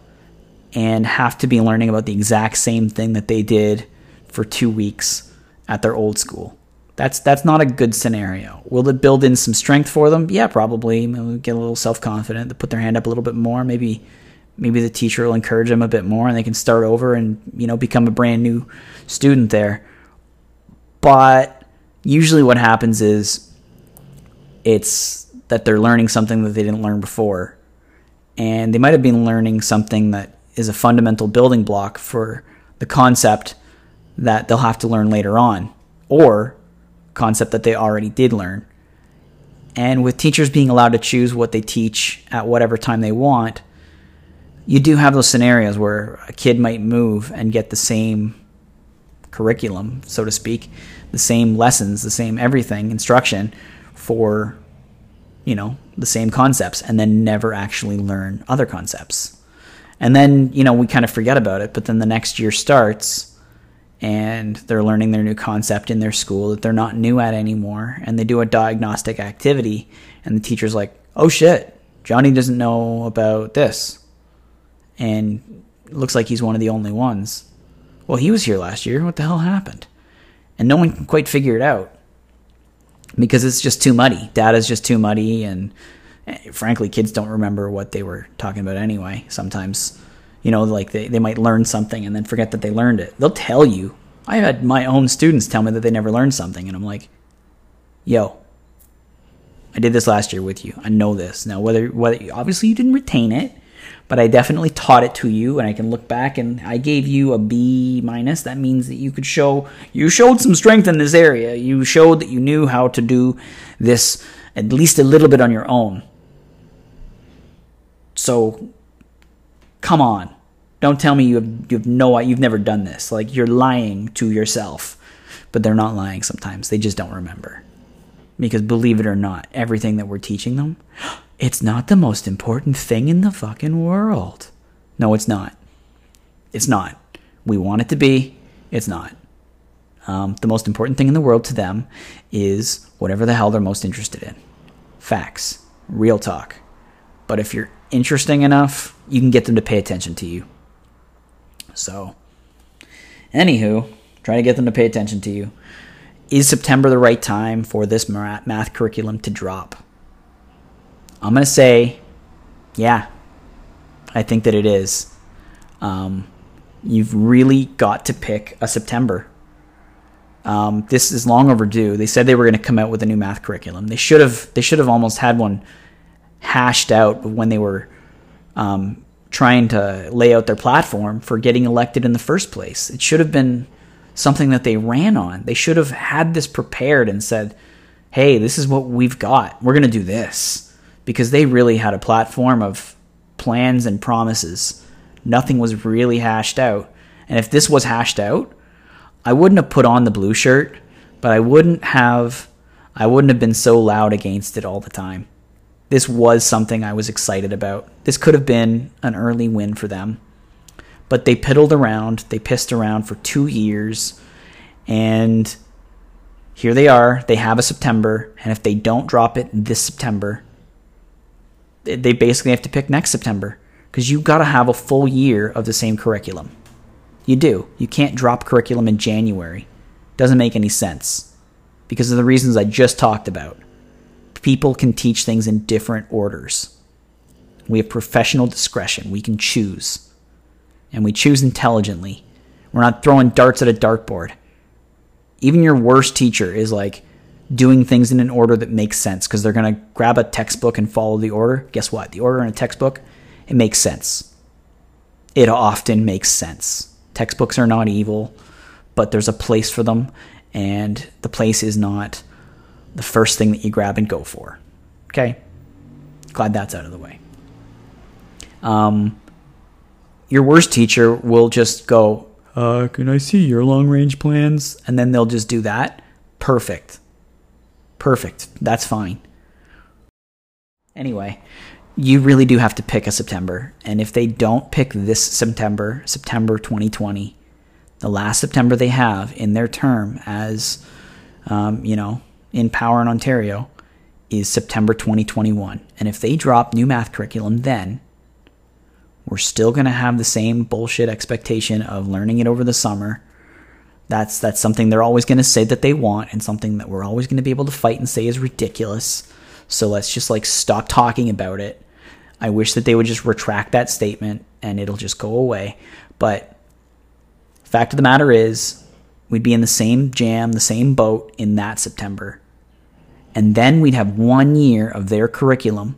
and have to be learning about the exact same thing that they did for two weeks at their old school that's that's not a good scenario. Will it build in some strength for them? Yeah, probably. Maybe get a little self confident. They put their hand up a little bit more. Maybe maybe the teacher will encourage them a bit more, and they can start over and you know become a brand new student there. But usually, what happens is it's that they're learning something that they didn't learn before, and they might have been learning something that is a fundamental building block for the concept that they'll have to learn later on, or concept that they already did learn. And with teachers being allowed to choose what they teach at whatever time they want, you do have those scenarios where a kid might move and get the same curriculum, so to speak, the same lessons, the same everything, instruction for, you know, the same concepts, and then never actually learn other concepts. And then, you know, we kind of forget about it, but then the next year starts and they're learning their new concept in their school that they're not new at anymore and they do a diagnostic activity and the teacher's like oh shit johnny doesn't know about this. And looks like he's one of the only ones. Well he was here last year. What the hell happened? And no one can quite figure it out because it's just too muddy. Data's just too muddy and eh, frankly kids don't remember what they were talking about anyway sometimes you know, like they, they might learn something and then forget that they learned it. They'll tell you. I had my own students tell me that they never learned something, and I'm like, yo, I did this last year with you. I know this. Now, whether, whether obviously you didn't retain it, but I definitely taught it to you, and I can look back and I gave you a B minus. That means that you could show, you showed some strength in this area. You showed that you knew how to do this at least a little bit on your own. So come on. Don't tell me you have you have no you've never done this. Like you're lying to yourself. But they're not lying sometimes. They just don't remember. Because believe it or not, everything that we're teaching them, it's not the most important thing in the fucking world. No, it's not. It's not. We want it to be. It's not. Um, the most important thing in the world to them is whatever the hell they're most interested in. Facts. Real talk. But if you're interesting enough, you can get them to pay attention to you. So, anywho, try to get them to pay attention to you. Is September the right time for this math curriculum to drop? I'm going to say, yeah, I think that it is. Um, you've really got to pick a September. Um, this is long overdue. They said they were going to come out with a new math curriculum. They should have. They should have almost had one hashed out when they were um, trying to lay out their platform for getting elected in the first place. It should have been something that they ran on. They should have had this prepared and said, "Hey, this is what we've got. We're going to do this." Because they really had a platform of plans and promises. Nothing was really hashed out. And if this was hashed out, I wouldn't have put on the blue shirt, but I wouldn't have I wouldn't have been so loud against it all the time. This was something I was excited about. This could have been an early win for them. But they piddled around, they pissed around for 2 years and here they are. They have a September, and if they don't drop it this September, they basically have to pick next September because you've got to have a full year of the same curriculum. You do. You can't drop curriculum in January. Doesn't make any sense because of the reasons I just talked about. People can teach things in different orders. We have professional discretion. We can choose. And we choose intelligently. We're not throwing darts at a dartboard. Even your worst teacher is like, doing things in an order that makes sense because they're going to grab a textbook and follow the order. Guess what? The order in a textbook, it makes sense. It often makes sense. Textbooks are not evil, but there's a place for them, and the place is not the first thing that you grab and go for. Okay? Glad that's out of the way. Um, your worst teacher will just go, uh, Can I see your long range plans? And then they'll just do that. Perfect Perfect. That's fine. Anyway, you really do have to pick a September. And if they don't pick this September, September 2020, the last September they have in their term as, um, you know, in power in Ontario, is September 2021. And if they drop new math curriculum then, we're still going to have the same bullshit expectation of learning it over the summer that's that's something they're always going to say that they want and something that we're always going to be able to fight and say is ridiculous. So let's just like stop talking about it. I wish that they would just retract that statement and it'll just go away. But fact of the matter is, we'd be in the same jam, the same boat in that September. And then we'd have one year of their curriculum.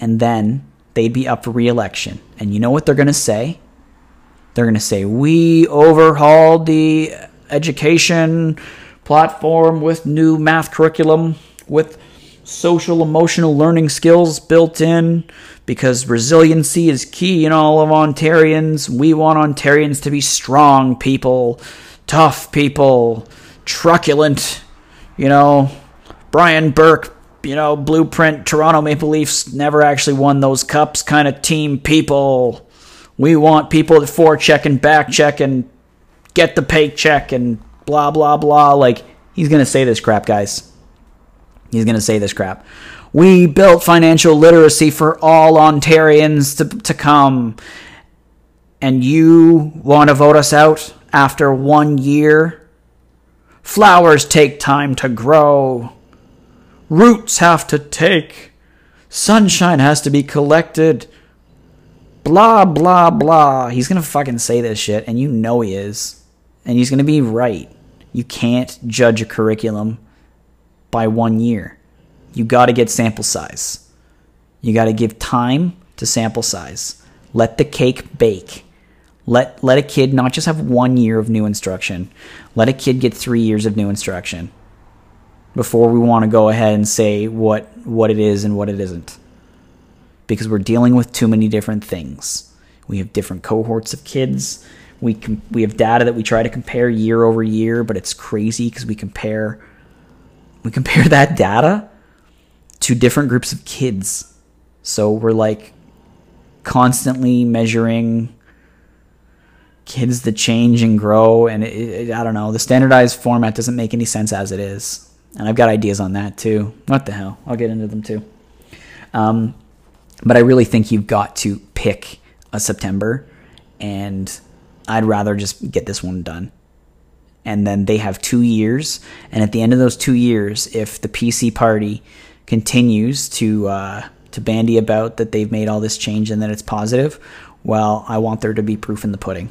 And then they'd be up for re election. And you know what they're going to say? They're going to say, We overhauled the education platform with new math curriculum, with social emotional learning skills built in because resiliency is key in all of Ontarians. We want Ontarians to be strong people, tough people, truculent, you know, Brian Burke, you know, blueprint, Toronto Maple Leafs never actually won those cups kind of team people we want people to forecheck and back check and get the paycheck and blah blah blah. Like he's gonna say this crap, guys. He's gonna say this crap. We built financial literacy for all Ontarians to, to come. And you want to vote us out after one year? Flowers take time to grow. Roots have to take. Sunshine has to be collected blah blah blah. He's gonna fucking say this shit, and you know he is, and he's gonna be right. You can't judge a curriculum by one year. You got to get sample size. You got to give time to sample size. Let the cake bake. Let let a kid not just have one year of new instruction. Let a kid get three years of new instruction before we want to go ahead and say what what it is and what it isn't because we're dealing with too many different things. We have different cohorts of kids. We com- we have data that we try to compare year over year, but it's crazy because we compare we compare that data to different groups of kids. So we're like constantly measuring kids that change and grow and it, it, i don't know the standardized format doesn't make any sense as it is and i've got ideas on that too. What the hell? I'll get into them too. Um, but i really think you've got to pick a september and i'd rather just get this one done. And then they have two years and at the end of those two years if the pc party continues to uh, to bandy about that they've made all this change and that it's positive well i want there to be proof in the pudding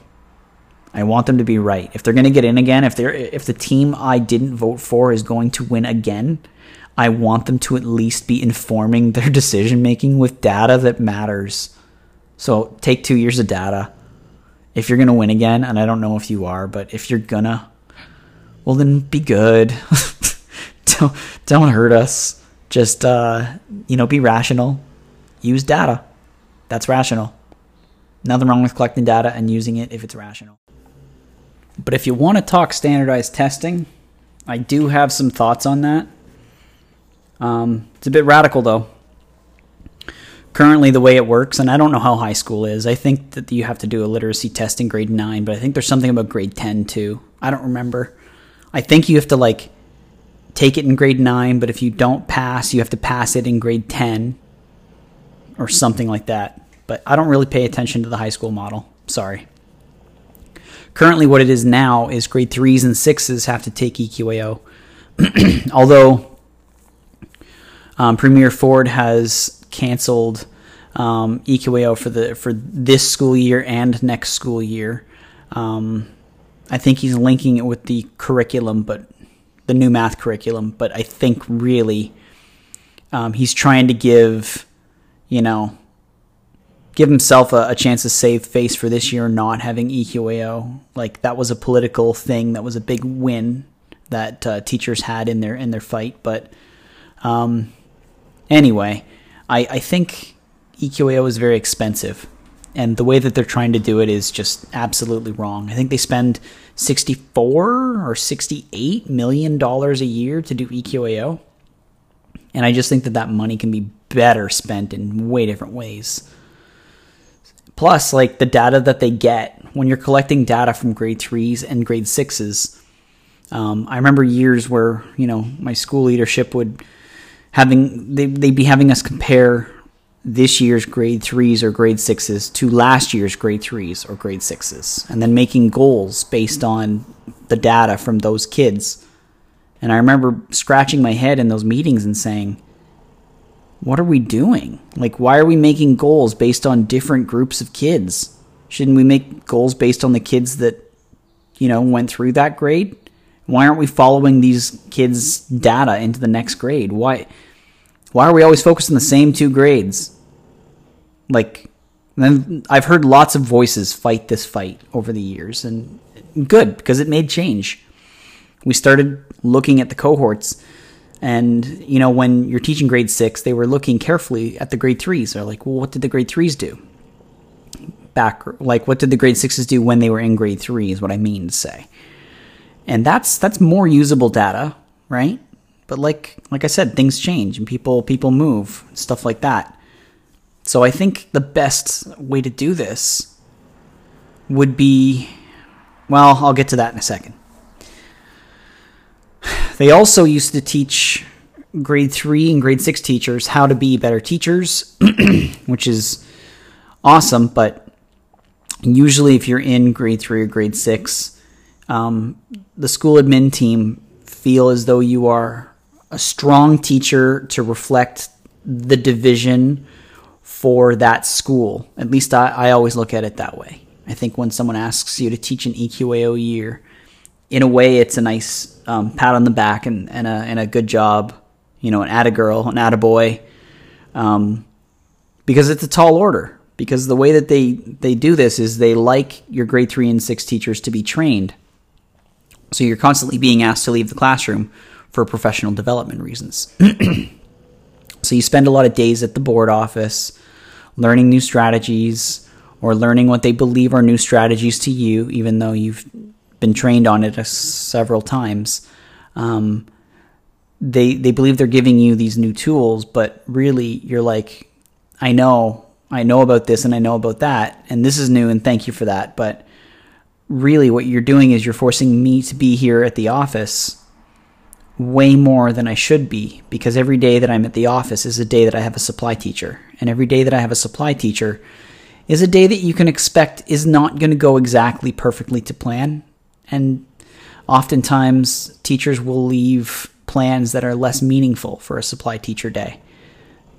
I want them to be right. If they're going to get in again, if they're if the team I didn't vote for is going to win again, I want them to at least be informing their decision making with data that matters. So take 2 years of data. If you're going to win again, and I don't know if you are, but if you're gonna well then be good. don't don't hurt us. Just uh, you know, be rational. Use data. That's rational. Nothing wrong with collecting data and using it if it's rational. But if you want to talk standardized testing, I do have some thoughts on that. Um, it's a bit radical though. Currently, the way it works, and I don't know how high school is, I think that you have to do a literacy test in grade 9, but I think there's something about grade 10 too. I don't remember. I think you have to like take it in grade 9, but if you don't pass, you have to pass it in grade 10 or something like that. But I don't really pay attention to the high school model. Sorry. Currently, what it is now is grade threes and sixes have to take EQAO. Although um, Premier Ford has canceled um, EQAO for the for this school year and next school year. Um, I think he's linking it with the curriculum, but the new math curriculum. But I think really um, he's trying to give, you know, give himself a, a, chance to save face for this year not having EQAO. Like that was a political thing. That was a big win that uh, teachers had in their in their fight. But um, anyway, I, I think EQAO is very expensive, and the way that they're trying to do it is just absolutely wrong. I think they spend sixty four or sixty eight million dollars a year to do EQAO. And I just think that that money can be better spent in way different ways. Plus, like the data that they get when you're collecting data from grade threes and grade sixes. Um, I remember years where you know my school leadership would having they they'd be having us compare this year's grade threes or grade sixes to last year's grade threes or grade sixes, and then making goals based on the data from those kids. And I remember scratching my head in those meetings and saying, what are we doing? Like, why are we making goals based on different groups of kids? Shouldn't we make goals based on the kids that, you know, went through that grade? Why aren't we following these kids' data into the next grade? Why, why are we always focused on the same two grades? Like, then I've heard lots of voices fight this fight over the years, and good because it made change. We started looking at the cohorts and, you know, when you're teaching grade six, they were looking carefully at the grade threes. They're like, well, what did the grade threes do? Back, like, what did the grade sixes do when they were in grade three, is what I mean to say. And that's that's more usable data, right? But like like I said, things change and people people move, stuff like that. So I think the best way to do this would be well, I'll get to that in a second. They also used to teach grade three and grade six teachers how to be better teachers, which is awesome. But usually, if you're in grade three or grade six, um, the school admin team feel as though you are a strong teacher to reflect the division for that school. At least I, I always look at it that way. I think when someone asks you to teach an EQAO year, in a way, it's a nice um, pat on the back and, and, a, and a good job, you know, an atta girl, an atta boy, um, because it's a tall order. Because the way that they, they do this is they like your grade three and six teachers to be trained. So you're constantly being asked to leave the classroom for professional development reasons. so you spend a lot of days at the board office learning new strategies or learning what they believe are new strategies to you, even though you've been trained on it several times. Um, they they believe they're giving you these new tools, but really you're like, I know, I know about this and I know about that, and this is new, and thank you for that. But really, what you're doing is you're forcing me to be here at the office way more than I should be because every day that I'm at the office is a day that I have a supply teacher. And every day that I have a supply teacher is a day that you can expect is not going to go exactly perfectly to plan. And oftentimes, teachers will leave plans that are less meaningful for a supply teacher day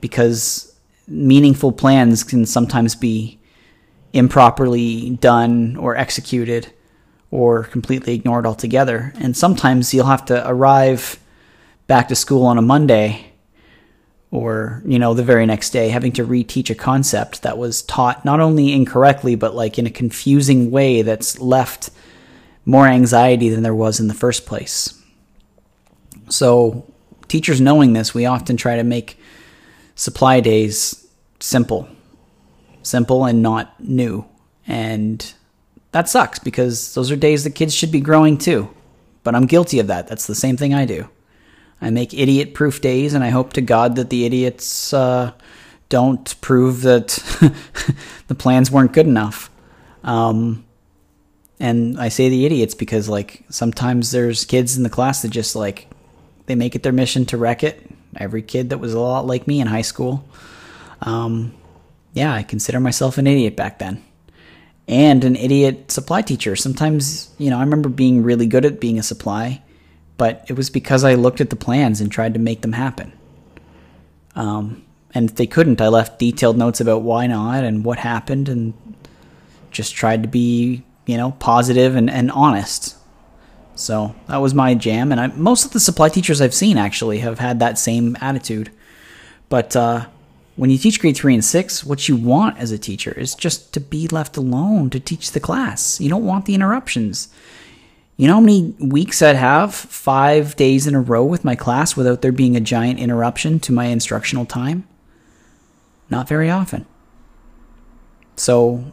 because meaningful plans can sometimes be improperly done or executed or completely ignored altogether. And sometimes you'll have to arrive back to school on a Monday or, you know, the very next day having to reteach a concept that was taught not only incorrectly, but like in a confusing way that's left more anxiety than there was in the first place. So, teachers knowing this, we often try to make supply days simple, simple and not new. And that sucks because those are days that kids should be growing too. But I'm guilty of that. That's the same thing I do. I make idiot proof days, and I hope to God that the idiots uh, don't prove that the plans weren't good enough. Um, and I say the idiots because, like, sometimes there's kids in the class that just, like, they make it their mission to wreck it. Every kid that was a lot like me in high school. Um, yeah, I consider myself an idiot back then and an idiot supply teacher. Sometimes, you know, I remember being really good at being a supply, but it was because I looked at the plans and tried to make them happen. Um, and if they couldn't, I left detailed notes about why not and what happened and just tried to be, you know, positive and, and honest. So that was my jam. And I, most of the supply teachers I've seen actually have had that same attitude. But, uh, when you teach grade three and six, what you want as a teacher is just to be left alone to teach the class. You don't want the interruptions. You know how many weeks I'd have five days in a row with my class without there being a giant interruption to my instructional time? Not very often. So,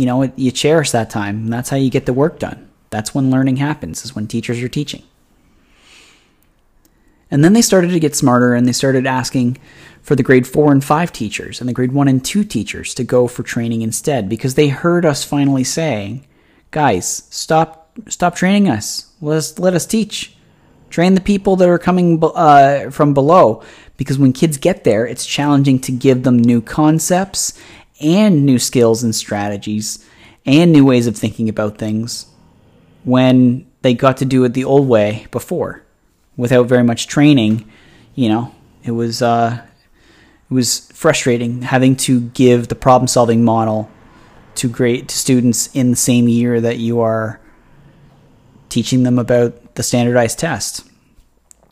you know, you cherish that time. And that's how you get the work done. That's when learning happens, is when teachers are teaching. And then they started to get smarter and they started asking for the grade 4 and 5 teachers and the grade 1 and 2 teachers to go for training instead because they heard us finally saying, "Guys, stop stop training us. Let us let us teach. Train the people that are coming uh, from below because when kids get there, it's challenging to give them new concepts and new skills and strategies and new ways of thinking about things when they got to do it the old way before without very much training, you know, it was uh, it was frustrating having to give the problem solving model to great to students in the same year that you are teaching them about the standardized test,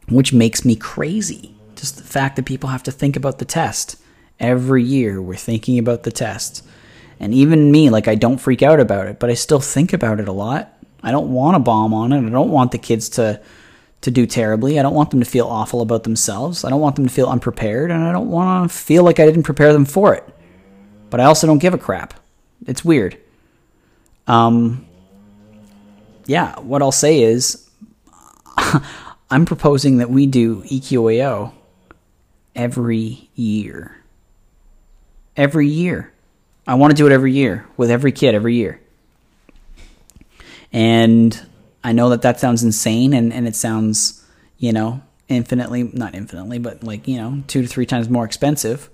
which makes me crazy. Just the fact that people have to think about the test every year. We're thinking about the test. And even me, like, I don't freak out about it, but I still think about it a lot. I don't want to bomb on it. I don't want the kids to to do terribly. I don't want them to feel awful about themselves. I don't want them to feel unprepared, and I don't want to feel like I didn't prepare them for it. But I also don't give a crap. It's weird. Um, yeah, what I'll say is I'm proposing that we do EQAO every year. Every year. I want to do it every year with every kid every year. And I know that that sounds insane and, and it sounds, you know, infinitely, not infinitely, but like, you know, two to three times more expensive.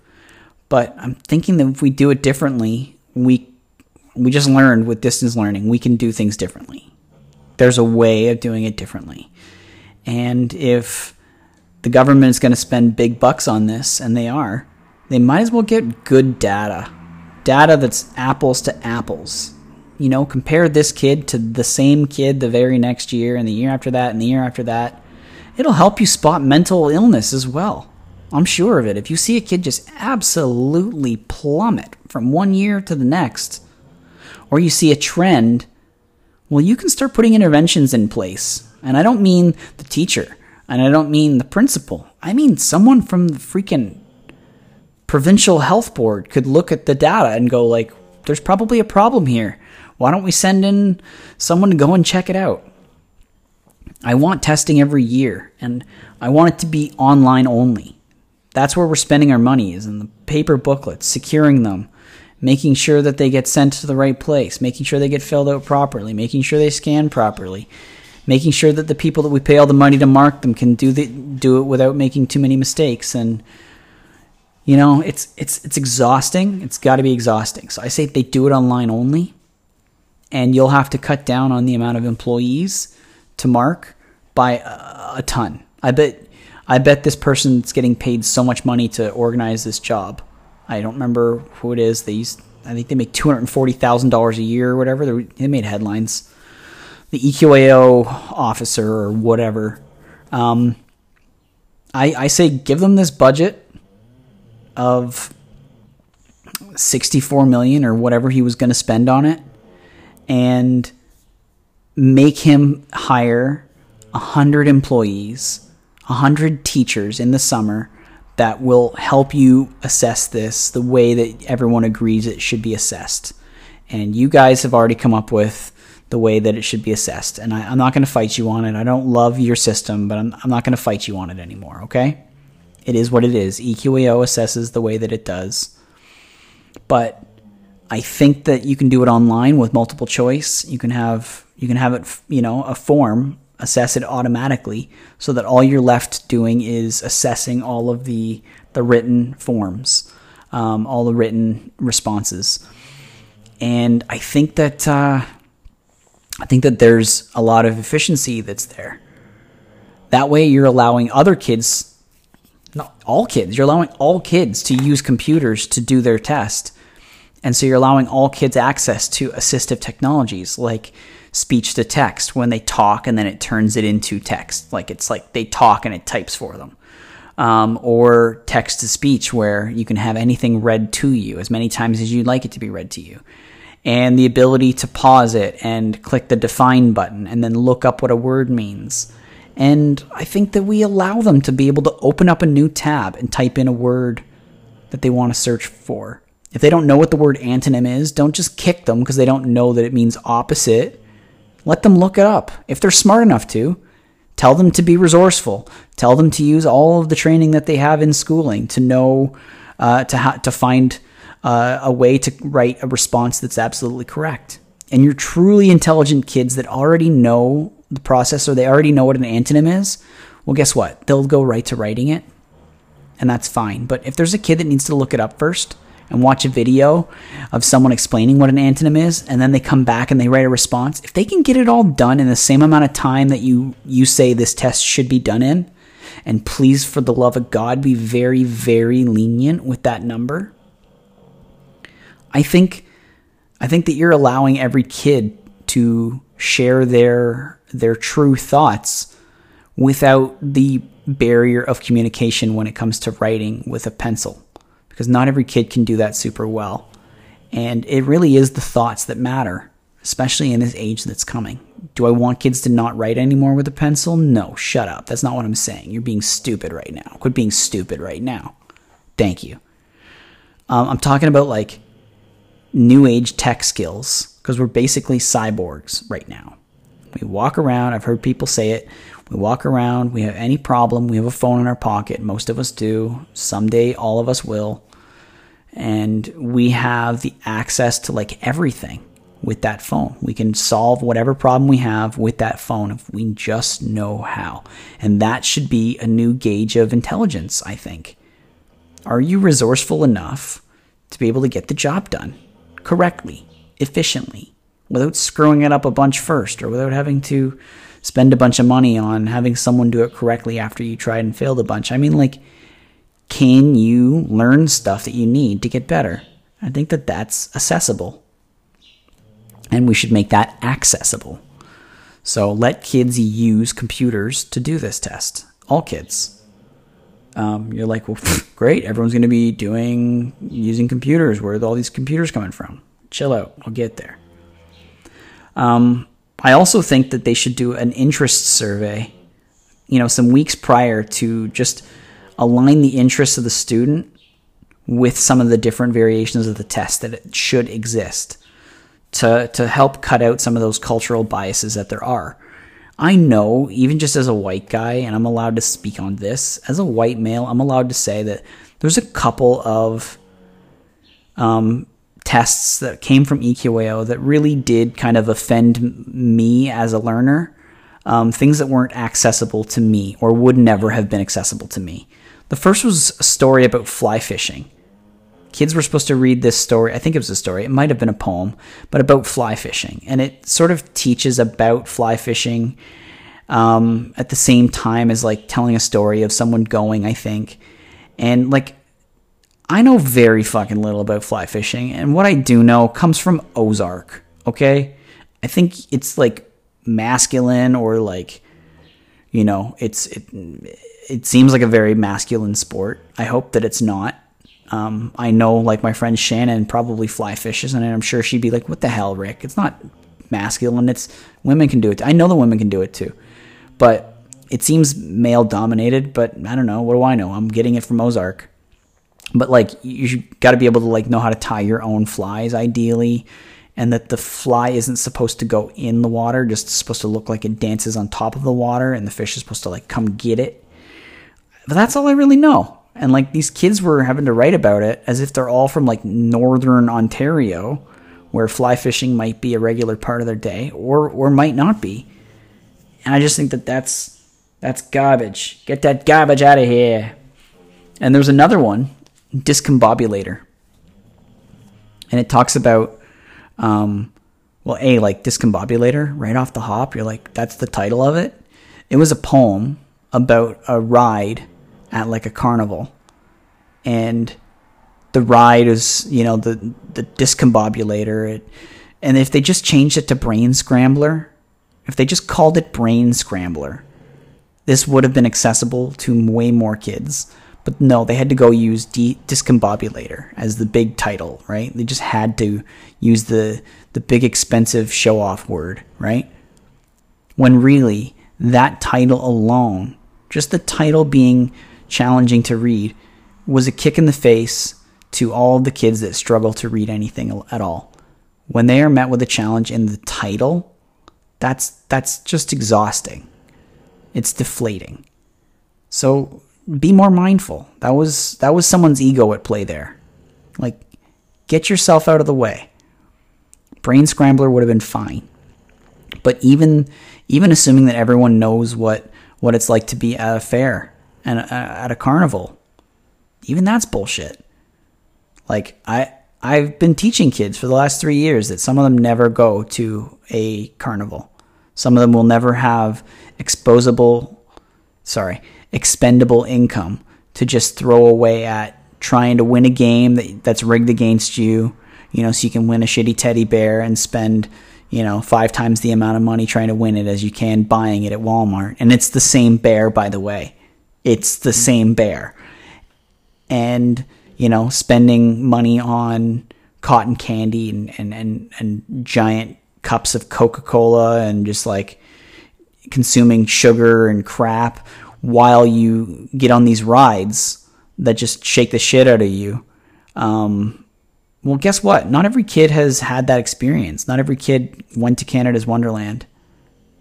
But I'm thinking that if we do it differently, we we just learned with distance learning, we can do things differently. There's a way of doing it differently. And if the government is going to spend big bucks on this, and they are, they might as well get good data. Data that's apples to apples you know, compare this kid to the same kid the very next year and the year after that and the year after that. It'll help you spot mental illness as well. I'm sure of it. If you see a kid just absolutely plummet from one year to the next, or you see a trend, well, you can start putting interventions in place. And I don't mean the teacher, and I don't mean the principal. I mean someone from the freaking provincial health board could look at the data and go like, there's probably a problem here. Why don't we send in someone to go and check it out? I want testing every year, and I want it to be online only. That's where we're spending our money is in the paper booklets, securing them, making sure that they get sent to the right place, making sure they get filled out properly, making sure they scan properly, making sure that the people that we pay all the money to mark them can do the, do it without making too many mistakes and you know, it's it's it's exhausting. It's got to be exhausting. So I say they do it online only and you'll have to cut down on the amount of employees to mark by a, a ton. I bet I bet this person's getting paid so much money to organize this job. I don't remember who it is. They used, I think they make two hundred forty thousand dollars a year or whatever. They, they made headlines. The EQAO officer or whatever. Um, I I say give them this budget of 64 million or whatever he was going to spend on it and make him hire 100 employees, 100 teachers in the summer that will help you assess this the way that everyone agrees it should be assessed. And you guys have already come up with the way that it should be assessed. And I, am not going to fight you on it. I don't love your system, but I'm, I'm not going to fight you on it anymore, okay? It is what it is. EQAO assesses the way that it does. But I think that you can do it online with multiple choice. You can have you can have it, you know, a form assess it automatically so that all you're left doing is assessing all of the the written forms, um, all the written responses. And I think that uh, I think that there's a lot of efficiency that's there. That way, you're allowing other kids not all kids. You're allowing all kids to use computers to do their test. And so you're allowing all kids access to assistive technologies like speech to text when they talk and then it turns it into text. Like it's like they talk and it types for them. Um, or text to speech where you can have anything read to you as many times as you'd like it to be read to you. And the ability to pause it and click the define button and then look up what a word means and I think that we allow them to be able to open up a new tab and type in a word that they want to search for. If they don't know what the word antonym is, don't just kick them because they don't know that it means opposite. Let them look it up. If they're smart enough to, tell them to be resourceful. Tell them to use all of the training that they have in schooling to know, uh, to, ha- to find uh, a way to write a response that's absolutely correct. And you're truly intelligent kids that already know the process or they already know what an antonym is, well, guess what? They'll go right to writing it, and that's fine. But if there's a kid that needs to look it up first and watch a video of someone explaining what an antonym is, and then they come back and they write a response, if they can get it all done in the same amount of time that you you say this test should be done in, and please, for the love of God, be very, very lenient with that number. I think, I think that you're allowing every kid to share their their true thoughts without the barrier of communication when it comes to writing with a pencil. Because not every kid can do that super well. And it really is the thoughts that matter especially in this age that's coming. Do i want kids to not write anymore with a pencil? No shut up. That's not what i'm saying. You're being stupid right now. Quit being stupid right now. Thank you. Um, i'm talking about like new age tech skills because we're basically cyborgs right now we walk around, I've heard people say it. We walk around, we have any problem, we have a phone in our pocket. Most of us do. Someday, all of us will. And we have the access to like everything with that phone. We can solve whatever problem we have with that phone if we just know how. And that should be a new gauge of intelligence, I think. Are you resourceful enough to be able to get the job done correctly, efficiently? Without screwing it up a bunch first or without having to spend a bunch of money on having someone do it correctly after you tried and failed a bunch. I mean, like, can you learn stuff that you need to get better? I think that that's accessible. And we should make that accessible. So let kids use computers to do this test. All kids. Um, you're like, well, great. Everyone's going to be doing using computers. Where are all these computers coming from? Chill out. I'll get there. Um, I also think that they should do an interest survey, you know, some weeks prior to just align the interests of the student with some of the different variations of the test that it should exist to to help cut out some of those cultural biases that there are. I know, even just as a white guy, and I'm allowed to speak on this, as a white male, I'm allowed to say that there's a couple of um, tests that came from EQAO that really did kind of offend me as a learner. Um, things that weren't accessible to me or would never have been accessible to me. The first was a story about fly fishing. Kids were supposed to read this story. I think it was a story. It might have been a poem, but about fly fishing. And it sort of teaches about fly fishing um, at the same time as like telling a story of someone going, I think. And like, I know very fucking little about fly fishing. And what I do know comes from Ozark, okay? I think it's like masculine or like, you know, it's, it, it seems like a very masculine sport. I hope that it's not. Um, I know, like my friend Shannon probably fly fishes, and I'm sure she'd be like, "What the hell, Rick? It's not masculine. It's women can do it. I know the women can do it too, but it seems male dominated. But I don't know. What do I know? I'm getting it from Ozark. But like, you got to be able to like know how to tie your own flies, ideally, and that the fly isn't supposed to go in the water, just supposed to look like it dances on top of the water, and the fish is supposed to like come get it but that's all I really know. And like these kids were having to write about it as if they're all from like northern Ontario, where fly fishing might be a regular part of their day, or or might not be. And I just think that that's that's garbage. Get that garbage out of here. And there's another one, discombobulator, and it talks about, um, well, a like discombobulator right off the hop. You're like, that's the title of it. It was a poem about a ride at like a carnival, and the ride is you know the the discombobulator. It, and if they just changed it to Brain Scrambler, if they just called it Brain Scrambler, this would have been accessible to way more kids. But no, they had to go use D- discombobulator as the big title, right? They just had to use the the big expensive show off word, right? When really that title alone, just the title being challenging to read was a kick in the face to all the kids that struggle to read anything at all. When they are met with a challenge in the title, that's that's just exhausting. It's deflating. So be more mindful. That was that was someone's ego at play there. Like get yourself out of the way. Brain scrambler would have been fine. But even even assuming that everyone knows what what it's like to be at a fair and uh, at a carnival. Even that's bullshit. Like I I've been teaching kids for the last 3 years that some of them never go to a carnival. Some of them will never have exposable sorry, expendable income to just throw away at trying to win a game that, that's rigged against you, you know, so you can win a shitty teddy bear and spend, you know, five times the amount of money trying to win it as you can buying it at Walmart. And it's the same bear, by the way it's the mm-hmm. same bear. And, you know, spending money on cotton candy and, and, and, and giant cups of Coca Cola and just like consuming sugar and crap while you get on these rides that just shake the shit out of you. Um, well, guess what? Not every kid has had that experience. Not every kid went to Canada's Wonderland.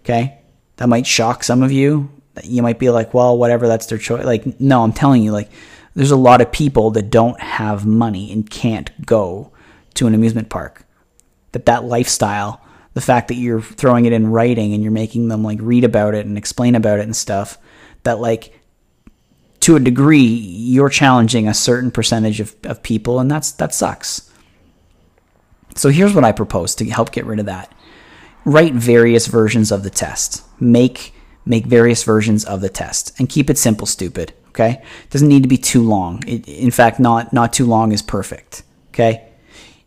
Okay? That might shock some of you you might be like, well, whatever, that's their choice. Like, no, I'm telling you, like, there's a lot of people that don't have money and can't go to an amusement park. That that lifestyle, the fact that you're throwing it in writing and you're making them like read about it and explain about it and stuff, that like to a degree you're challenging a certain percentage of, of people and that's that sucks. So here's what I propose to help get rid of that. Write various versions of the test. Make make various versions of the test and keep it simple, stupid. Okay. It doesn't need to be too long. It, in fact, not, not too long is perfect. Okay.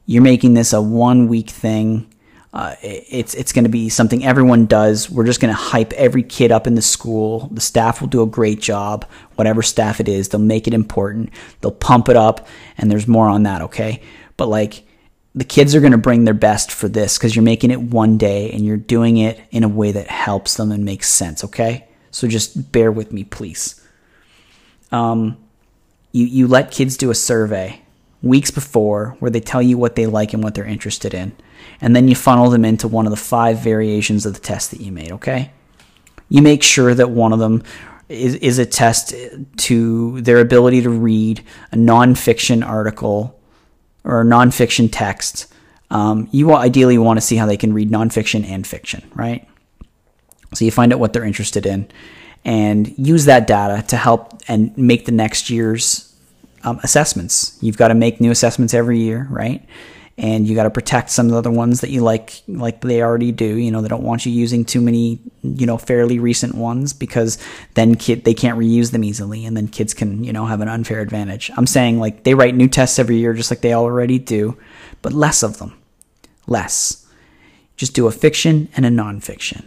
You're making this a one week thing. Uh, it's it's going to be something everyone does. We're just going to hype every kid up in the school. The staff will do a great job, whatever staff it is. They'll make it important. They'll pump it up, and there's more on that. Okay, but like the kids are going to bring their best for this because you're making it one day and you're doing it in a way that helps them and makes sense, okay? So just bear with me, please. Um, you, you let kids do a survey weeks before where they tell you what they like and what they're interested in. And then you funnel them into one of the five variations of the test that you made, okay? You make sure that one of them is, is a test to their ability to read a nonfiction article or a nonfiction text. Um, you ideally want to see how they can read nonfiction and fiction, right? So you find out what they're interested in and use that data to help and make the next year's um, assessments. You've got to make new assessments every year, right? And you got to protect some of the other ones that you like, like they already do. You know, they don't want you using too many, you know, fairly recent ones because then kid they can't reuse them easily, and then kids can, you know, have an unfair advantage. I'm saying like they write new tests every year, just like they already do, but less of them, less. Just do a fiction and a nonfiction.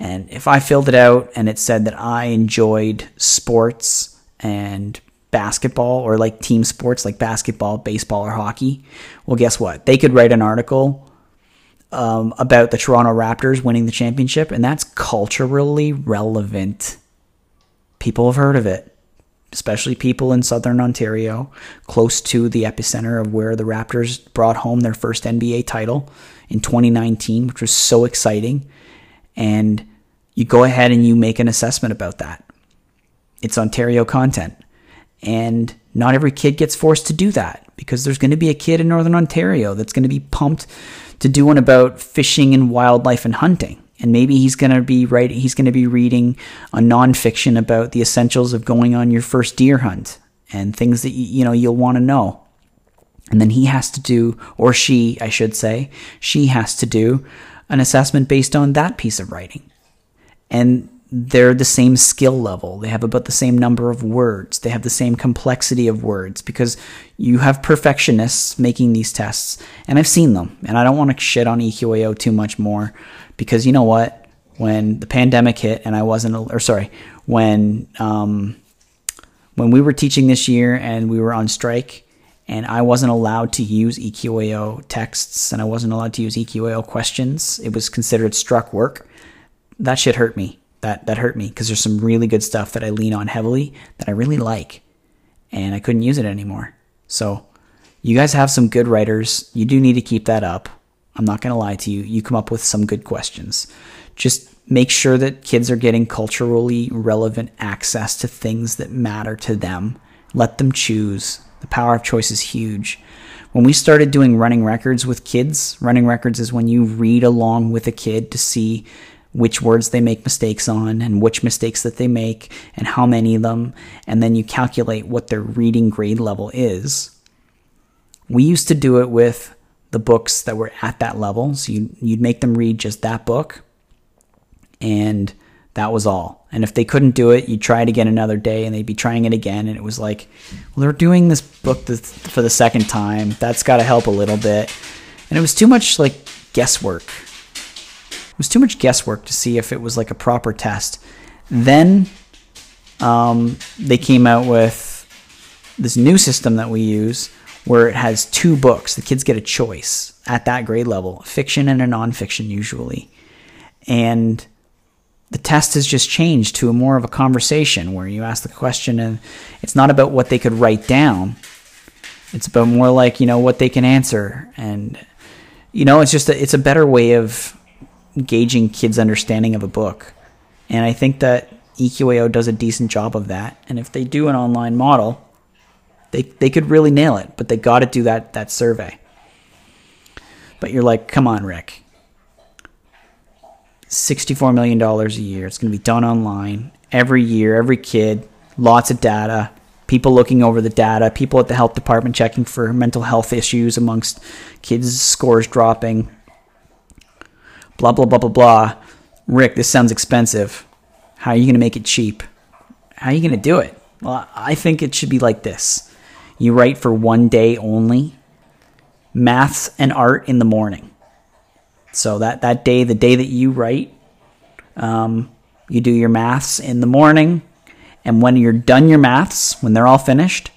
And if I filled it out and it said that I enjoyed sports and basketball or like team sports like basketball, baseball, or hockey, well, guess what? They could write an article um, about the Toronto Raptors winning the championship, and that's culturally relevant. People have heard of it, especially people in southern Ontario, close to the epicenter of where the Raptors brought home their first NBA title in 2019, which was so exciting. And you go ahead and you make an assessment about that. It's Ontario content. And not every kid gets forced to do that because there's going to be a kid in Northern Ontario that's going to be pumped to do one about fishing and wildlife and hunting. And maybe he's going to be writing, he's going to be reading a nonfiction about the essentials of going on your first deer hunt and things that you know you'll want to know. And then he has to do, or she, I should say, she has to do an assessment based on that piece of writing and they're the same skill level. They have about the same number of words. They have the same complexity of words because you have perfectionists making these tests, and I've seen them. And I don't want to shit on EQAO too much more because you know what? When the pandemic hit and I wasn't, or sorry, when um, when we were teaching this year and we were on strike and I wasn't allowed to use EQAO texts and I wasn't allowed to use EQAO questions, it was considered struck work that shit hurt me. That that hurt me because there's some really good stuff that I lean on heavily that I really like, and I couldn't use it anymore. So, you guys have some good writers. You do need to keep that up. I'm not gonna lie to you. You come up with some good questions. Just make sure that kids are getting culturally relevant access to things that matter to them. Let them choose. The power of choice is huge. When we started doing running records with kids, running records is when you read along with a kid to see which words they make mistakes on and which mistakes that they make and how many of them, and then you calculate what their reading grade level is. We used to do it with the books that were at that level. So you'd, you'd make them read just that book, and that was all. And if they couldn't do it, you'd try it again another day, and they'd be trying it again. And it was like, well, they're doing this book for the second time. That's got to help a little bit. And it was too much like guesswork it was too much guesswork to see if it was like a proper test. Then um, they came out with this new system that we use where it has two books. The kids get a choice at that grade level fiction and a nonfiction, usually. And the test has just changed to a more of a conversation where you ask the question and it's not about what they could write down. It's about more like, you know, what they can answer. And, you know, it's just a, it's a better way of gauging kids' understanding of a book. And I think that EQAO does a decent job of that. And if they do an online model, they, they could really nail it, but they got to do that, that survey. But you're like, come on, Rick. $64 million a year. It's going to be done online every year, every kid, lots of data, people looking over the data, people at the health department checking for mental health issues amongst kids' scores dropping blah, blah, blah, blah, blah. Rick, this sounds expensive. How are you going to make it cheap? How are you going to do it? Well, I think it should be like this you write for one day only, maths and art in the morning. So that, that day, the day that you write, um, you do your maths in the morning. And when you're done your maths, when they're all finished,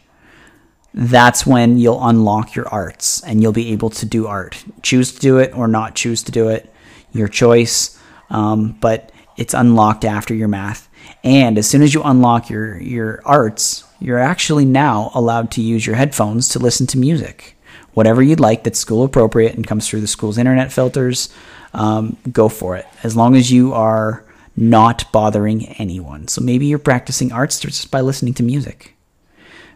that's when you'll unlock your arts and you'll be able to do art. Choose to do it or not choose to do it your choice, um, but it's unlocked after your math. And as soon as you unlock your your arts, you're actually now allowed to use your headphones to listen to music. Whatever you'd like that's school appropriate and comes through the school's internet filters, um, go for it. As long as you are not bothering anyone. So maybe you're practicing arts just by listening to music.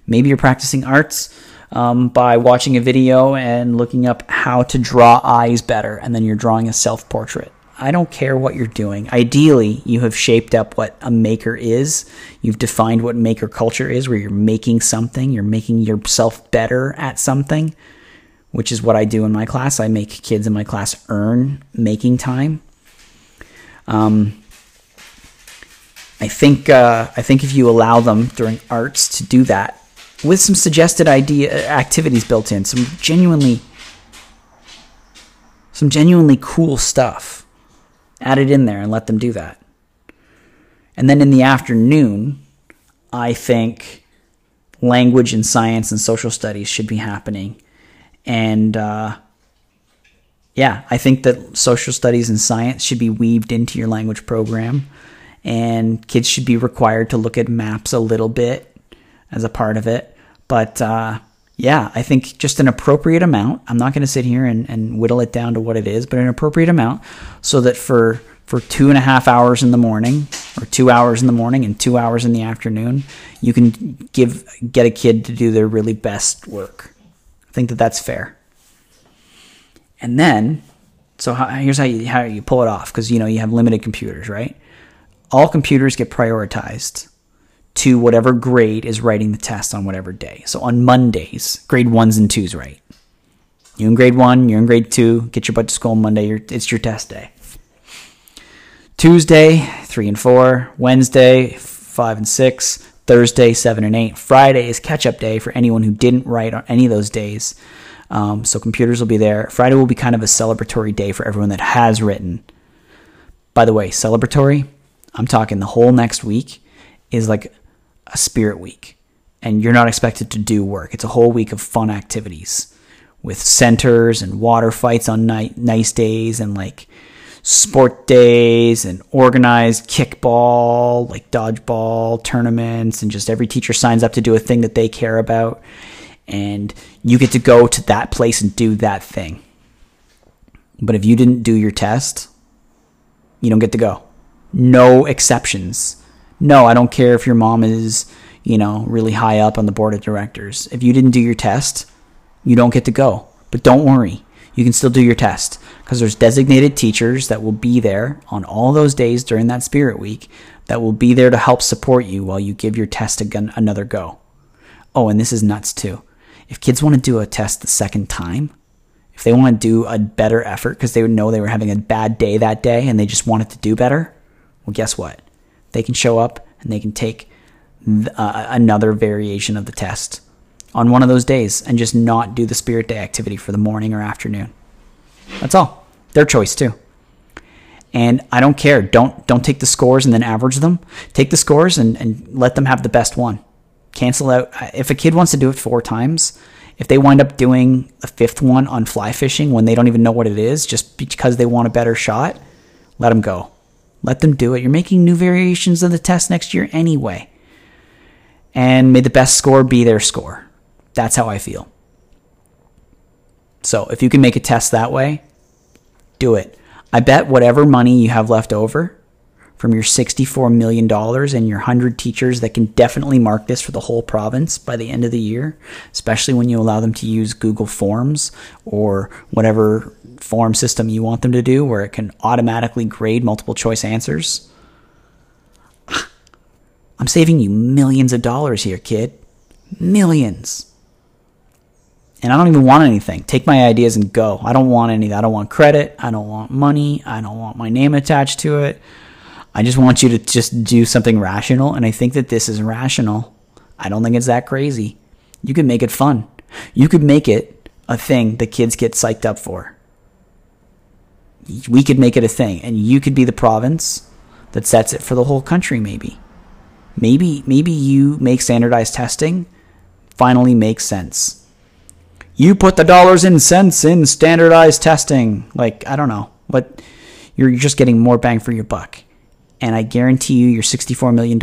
Maybe you're practicing arts um, by watching a video and looking up how to draw eyes better, and then you're drawing a self portrait. I don't care what you're doing. Ideally, you have shaped up what a maker is. You've defined what maker culture is, where you're making something, you're making yourself better at something, which is what I do in my class. I make kids in my class earn making time. Um, I think uh, I think if you allow them during arts to do that with some suggested idea activities built in, some genuinely some genuinely cool stuff added in there and let them do that. And then in the afternoon, I think language and science and social studies should be happening. And uh, yeah, I think that social studies and science should be weaved into your language program. And kids should be required to look at maps a little bit as a part of it. But uh, yeah, I think just an appropriate amount. I'm not going to sit here and, and whittle it down to what it is, but an appropriate amount so that for for two and a half hours in the morning or two hours in the morning and two hours in the afternoon, you can give get a kid to do their really best work. I think that that's fair. And then, so how, here's how you how you pull it off because you know you have limited computers, right? All computers get prioritized to whatever grade is writing the test on whatever day. So on Mondays, grade ones and twos write. You're in grade one, you're in grade two. Get your butt to school on Monday. it's your test day. Tuesday, three and four. Wednesday, five and six. Thursday, seven and eight. Friday is catch up day for anyone who didn't write on any of those days. Um, so computers will be there. Friday will be kind of a celebratory day for everyone that has written. By the way, celebratory, I'm talking the whole next week is like a spirit week. And you're not expected to do work. It's a whole week of fun activities with centers and water fights on night, nice days and like sport days and organized kickball, like dodgeball tournaments, and just every teacher signs up to do a thing that they care about. And you get to go to that place and do that thing. But if you didn't do your test, you don't get to go. No exceptions. No, I don't care if your mom is, you know, really high up on the board of directors. If you didn't do your test, you don't get to go. But don't worry, you can still do your test because there's designated teachers that will be there on all those days during that spirit week that will be there to help support you while you give your test again another go. Oh, and this is nuts too. If kids want to do a test the second time, if they want to do a better effort because they would know they were having a bad day that day and they just wanted to do better, well, guess what? They can show up and they can take uh, another variation of the test on one of those days and just not do the spirit day activity for the morning or afternoon. That's all. Their choice too. And I don't care. Don't don't take the scores and then average them. Take the scores and, and let them have the best one. Cancel out if a kid wants to do it four times, if they wind up doing a fifth one on fly fishing when they don't even know what it is, just because they want a better shot, let them go. Let them do it. You're making new variations of the test next year anyway. And may the best score be their score. That's how I feel. So if you can make a test that way, do it. I bet whatever money you have left over from your $64 million and your 100 teachers that can definitely mark this for the whole province by the end of the year, especially when you allow them to use Google Forms or whatever form system you want them to do where it can automatically grade multiple choice answers. I'm saving you millions of dollars here, kid. Millions and I don't even want anything. Take my ideas and go. I don't want any. I don't want credit. I don't want money. I don't want my name attached to it. I just want you to just do something rational. And I think that this is rational. I don't think it's that crazy. You could make it fun. You could make it a thing the kids get psyched up for. We could make it a thing, and you could be the province that sets it for the whole country. Maybe, maybe, maybe you make standardized testing finally makes sense you put the dollars and cents in standardized testing. Like, I don't know. But you're just getting more bang for your buck. And I guarantee you, your $64 million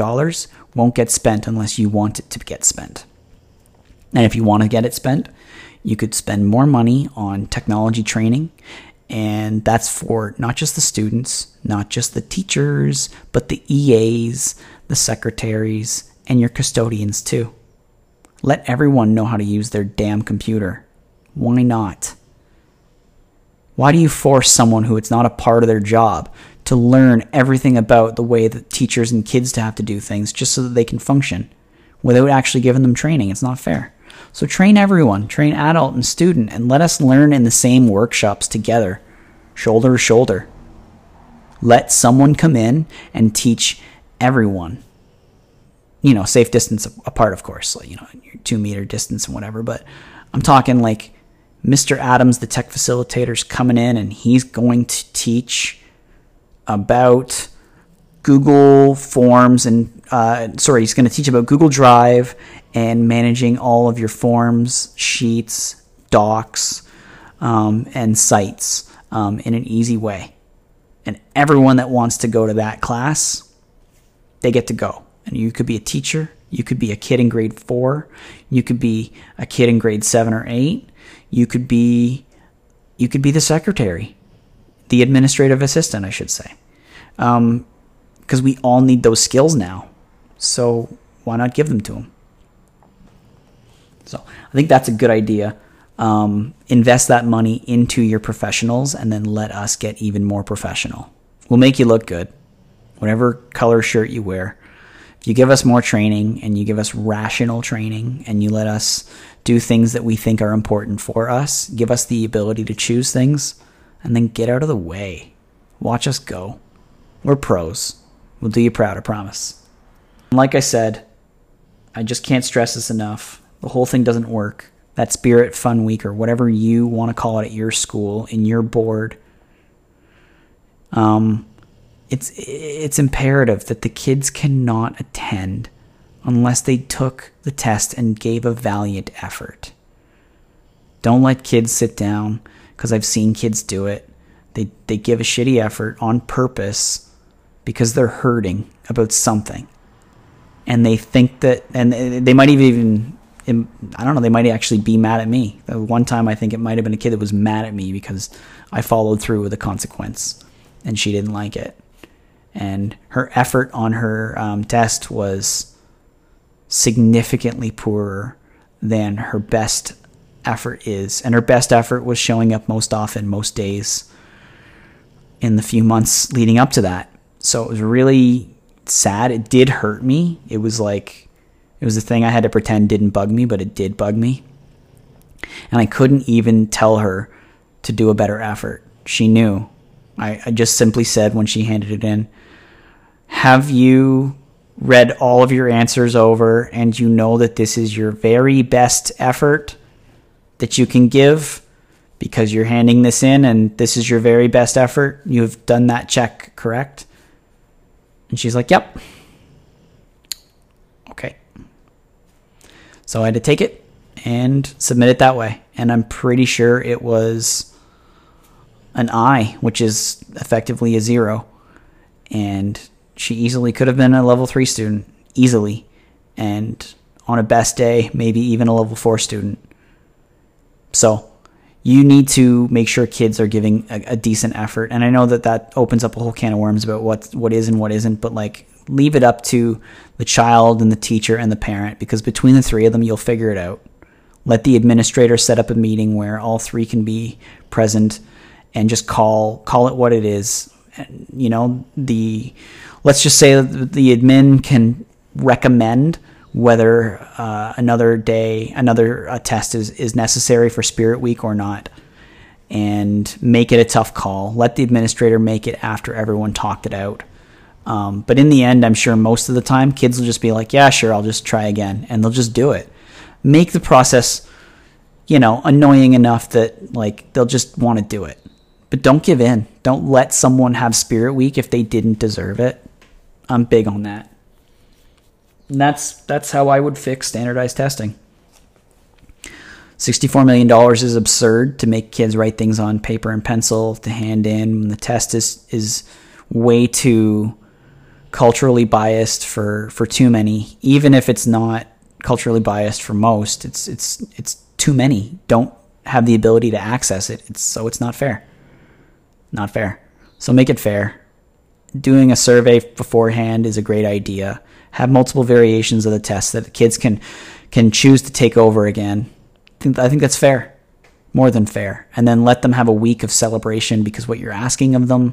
won't get spent unless you want it to get spent. And if you want to get it spent, you could spend more money on technology training. And that's for not just the students, not just the teachers, but the EAs, the secretaries, and your custodians too. Let everyone know how to use their damn computer. Why not? Why do you force someone who it's not a part of their job to learn everything about the way that teachers and kids have to do things just so that they can function without actually giving them training? It's not fair. So train everyone, train adult and student, and let us learn in the same workshops together, shoulder to shoulder. Let someone come in and teach everyone. You know, safe distance apart, of course, like, you know, two meter distance and whatever, but I'm talking like Mr. Adams, the tech facilitator, is coming in and he's going to teach about Google Forms and uh, sorry, he's going to teach about Google Drive and managing all of your forms, sheets, docs, um, and sites um, in an easy way. And everyone that wants to go to that class, they get to go. And you could be a teacher, you could be a kid in grade four, you could be a kid in grade seven or eight, you could be you could be the secretary, the administrative assistant, I should say, because um, we all need those skills now. So why not give them to them? So I think that's a good idea. Um, invest that money into your professionals and then let us get even more professional. We'll make you look good, whatever color shirt you wear. If you give us more training and you give us rational training and you let us do things that we think are important for us, give us the ability to choose things, and then get out of the way. Watch us go. We're pros. We'll do you proud, I promise. And like I said, I just can't stress this enough. The whole thing doesn't work. That Spirit Fun Week, or whatever you want to call it at your school, in your board, um, it's it's imperative that the kids cannot attend unless they took the test and gave a valiant effort. Don't let kids sit down because I've seen kids do it. They they give a shitty effort on purpose because they're hurting about something. And they think that and they might even I don't know, they might actually be mad at me. One time I think it might have been a kid that was mad at me because I followed through with a consequence and she didn't like it. And her effort on her um, test was significantly poorer than her best effort is. And her best effort was showing up most often, most days in the few months leading up to that. So it was really sad. It did hurt me. It was like, it was a thing I had to pretend didn't bug me, but it did bug me. And I couldn't even tell her to do a better effort. She knew. I, I just simply said when she handed it in, Have you read all of your answers over and you know that this is your very best effort that you can give because you're handing this in and this is your very best effort. You've done that check, correct? And she's like, Yep. Okay. So I had to take it and submit it that way. And I'm pretty sure it was an I, which is effectively a zero. And she easily could have been a level three student, easily. And on a best day, maybe even a level four student. So you need to make sure kids are giving a, a, decent effort. And I know that that opens up a whole can of worms about what what is and what isn't, but like leave it up to the child and the teacher and the parent because between the three of them, you'll figure it out. Let the administrator set up a meeting where all three can be present and just call call it what it is. And, you know the let's just say that the admin can recommend whether uh, another day, another uh, test is, is necessary for Spirit Week or not, and make it a tough call. Let the administrator make it after everyone talked it out. Um, but in the end, I'm sure most of the time, kids will just be like, yeah, sure, I'll just try again. And they'll just do it. Make the process, you know, annoying enough that, like, they'll just want to do it. But don't give in. Don't let someone have Spirit Week if they didn't deserve it. I'm big on that. And that's that's how I would fix standardized testing. $64 million is absurd to make kids write things on paper and pencil to hand in when the test is is way too culturally biased for for too many, even if it's not culturally biased for most. It's it's it's too many don't have the ability to access it. It's so it's not fair. Not fair. So make it fair. Doing a survey beforehand is a great idea. Have multiple variations of the test that the kids can can choose to take over again. I think, I think that's fair. More than fair. And then let them have a week of celebration because what you're asking of them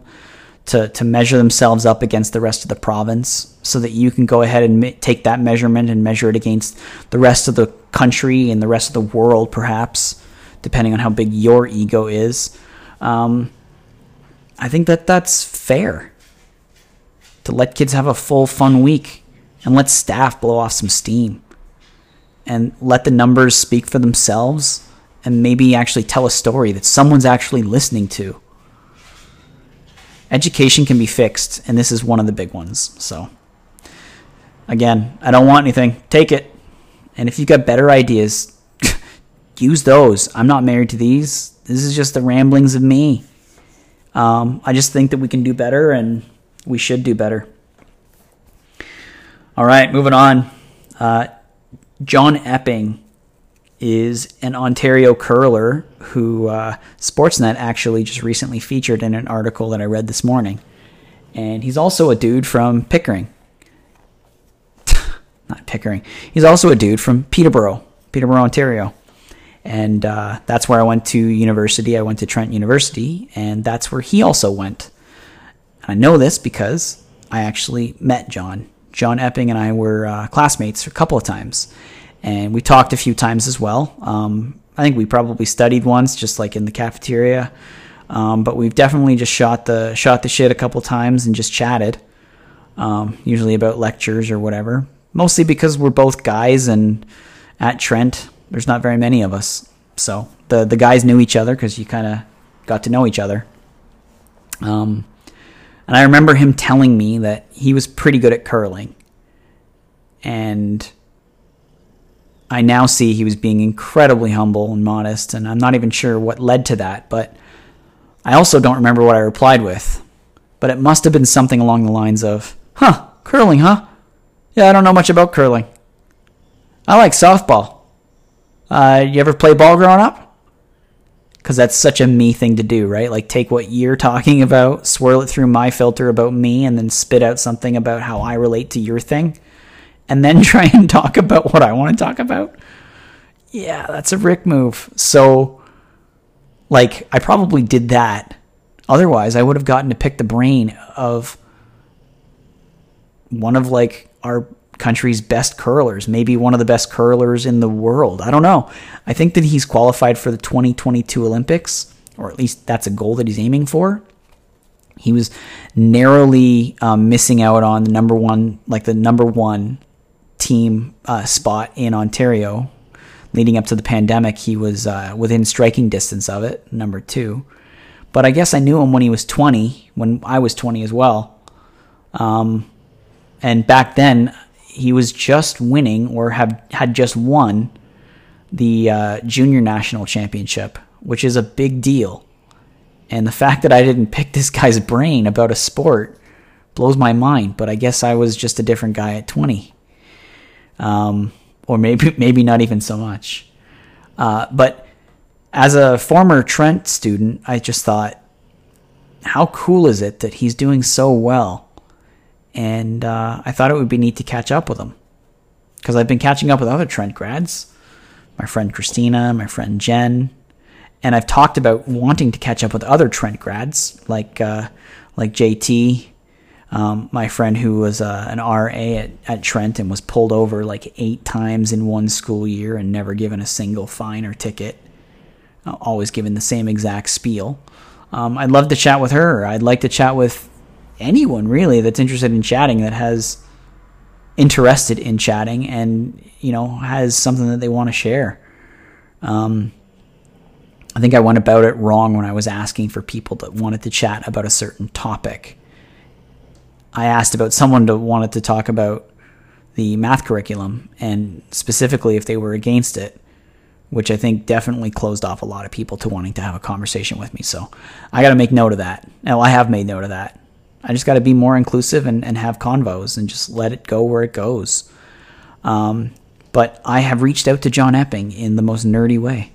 to, to measure themselves up against the rest of the province so that you can go ahead and me- take that measurement and measure it against the rest of the country and the rest of the world, perhaps, depending on how big your ego is. Um, I think that that's fair to let kids have a full fun week and let staff blow off some steam and let the numbers speak for themselves and maybe actually tell a story that someone's actually listening to. Education can be fixed, and this is one of the big ones. So, again, I don't want anything. Take it. And if you've got better ideas, use those. I'm not married to these. This is just the ramblings of me. Um, I just think that we can do better, and we should do better. All right, moving on. Uh, John Epping is an Ontario curler who uh, Sportsnet actually just recently featured in an article that I read this morning. And he's also a dude from Pickering. Not Pickering. He's also a dude from Peterborough, Peterborough, Ontario. And uh, that's where I went to university. I went to Trent University, and that's where he also went. And I know this because I actually met John. John Epping and I were uh, classmates a couple of times and we talked a few times as well. Um, I think we probably studied once, just like in the cafeteria. Um, but we've definitely just shot the shot the shit a couple times and just chatted, um, usually about lectures or whatever. Mostly because we're both guys, and at Trent, there's not very many of us. So the the guys knew each other because you kind of got to know each other. Um, and I remember him telling me that he was pretty good at curling, and I now see he was being incredibly humble and modest, and I'm not even sure what led to that, but I also don't remember what I replied with. But it must have been something along the lines of, Huh, curling, huh? Yeah, I don't know much about curling. I like softball. Uh, you ever play ball growing up? Because that's such a me thing to do, right? Like, take what you're talking about, swirl it through my filter about me, and then spit out something about how I relate to your thing and then try and talk about what I want to talk about. Yeah, that's a Rick move. So, like, I probably did that. Otherwise, I would have gotten to pick the brain of one of, like, our country's best curlers, maybe one of the best curlers in the world. I don't know. I think that he's qualified for the 2022 Olympics, or at least that's a goal that he's aiming for. He was narrowly um, missing out on the number one, like the number one team uh, spot in Ontario. Leading up to the pandemic, he was uh, within striking distance of it, number two. But I guess I knew him when he was 20, when I was 20 as well. Um, and back then, he was just winning or have, had just won the uh, junior national championship, which is a big deal. And the fact that I didn't pick this guy's brain about a sport blows my mind. But I guess I was just a different guy at 20 um, or maybe maybe not even so much. Uh, but as a former Trent student, I just thought, how cool is it that he's doing so well? And uh, I thought it would be neat to catch up with him because I've been catching up with other Trent grads, my friend Christina, my friend Jen, and I've talked about wanting to catch up with other Trent grads like uh, like JT um, my friend who was uh, an RA at, at Trent and was pulled over like eight times in one school year and never given a single fine or ticket, uh, always given the same exact spiel. Um, I'd love to chat with her. I'd like to chat with anyone really that's interested in chatting that has interested in chatting and you know has something that they want to share. Um, I think I went about it wrong when I was asking for people that wanted to chat about a certain topic. I asked about someone to wanted to talk about the math curriculum and specifically if they were against it, which I think definitely closed off a lot of people to wanting to have a conversation with me. So I got to make note of that. Now I have made note of that. I just got to be more inclusive and, and have convos and just let it go where it goes. Um, but I have reached out to John Epping in the most nerdy way.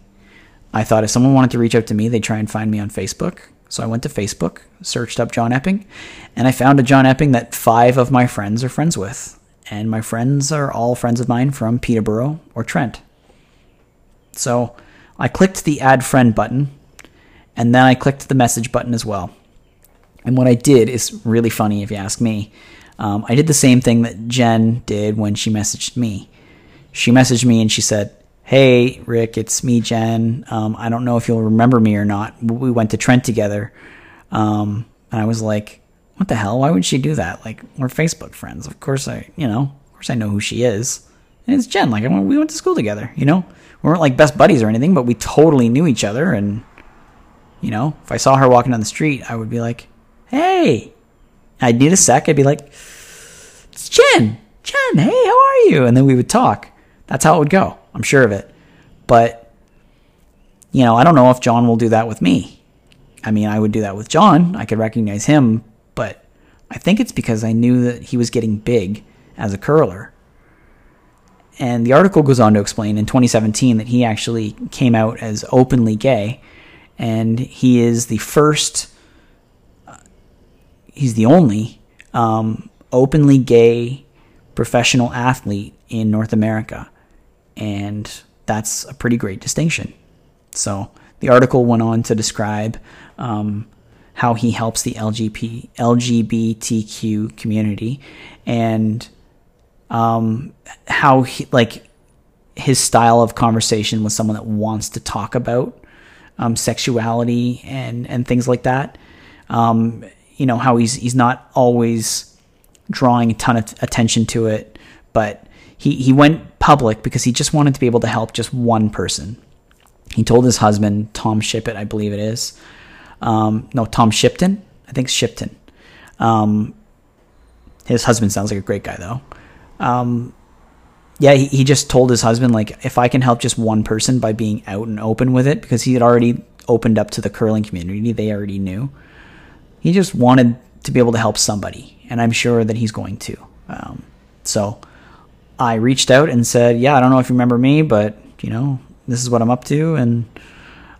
I thought if someone wanted to reach out to me, they'd try and find me on Facebook. So I went to Facebook, searched up John Epping, and I found a John Epping that five of my friends are friends with. And my friends are all friends of mine from Peterborough or Trent. So I clicked the add friend button, and then I clicked the message button as well. And what I did is really funny if you ask me. Um, I did the same thing that Jen did when she messaged me. She messaged me and she said, Hey, Rick, it's me, Jen. Um, I don't know if you'll remember me or not. We went to Trent together. Um, and I was like, What the hell? Why would she do that? Like, we're Facebook friends. Of course, I, you know, of course I know who she is. And it's Jen. Like, we went to school together, you know? We weren't like best buddies or anything, but we totally knew each other. And, you know, if I saw her walking down the street, I would be like, Hey, I'd need a sec. I'd be like, It's Jen. Jen, hey, how are you? And then we would talk. That's how it would go. I'm sure of it. But, you know, I don't know if John will do that with me. I mean, I would do that with John. I could recognize him, but I think it's because I knew that he was getting big as a curler. And the article goes on to explain in 2017 that he actually came out as openly gay, and he is the first, uh, he's the only um, openly gay professional athlete in North America. And that's a pretty great distinction. So the article went on to describe um, how he helps the LGP, LGBTQ community and um, how he, like his style of conversation with someone that wants to talk about um, sexuality and, and things like that. Um, you know, how he's, he's not always drawing a ton of attention to it, but he, he went public because he just wanted to be able to help just one person. He told his husband, Tom Shippett, I believe it is. Um, no, Tom Shipton. I think Shipton. Um, his husband sounds like a great guy, though. Um, yeah, he, he just told his husband, like, if I can help just one person by being out and open with it, because he had already opened up to the curling community, they already knew. He just wanted to be able to help somebody, and I'm sure that he's going to. Um, so I reached out and said, "Yeah, I don't know if you remember me, but you know, this is what I'm up to, and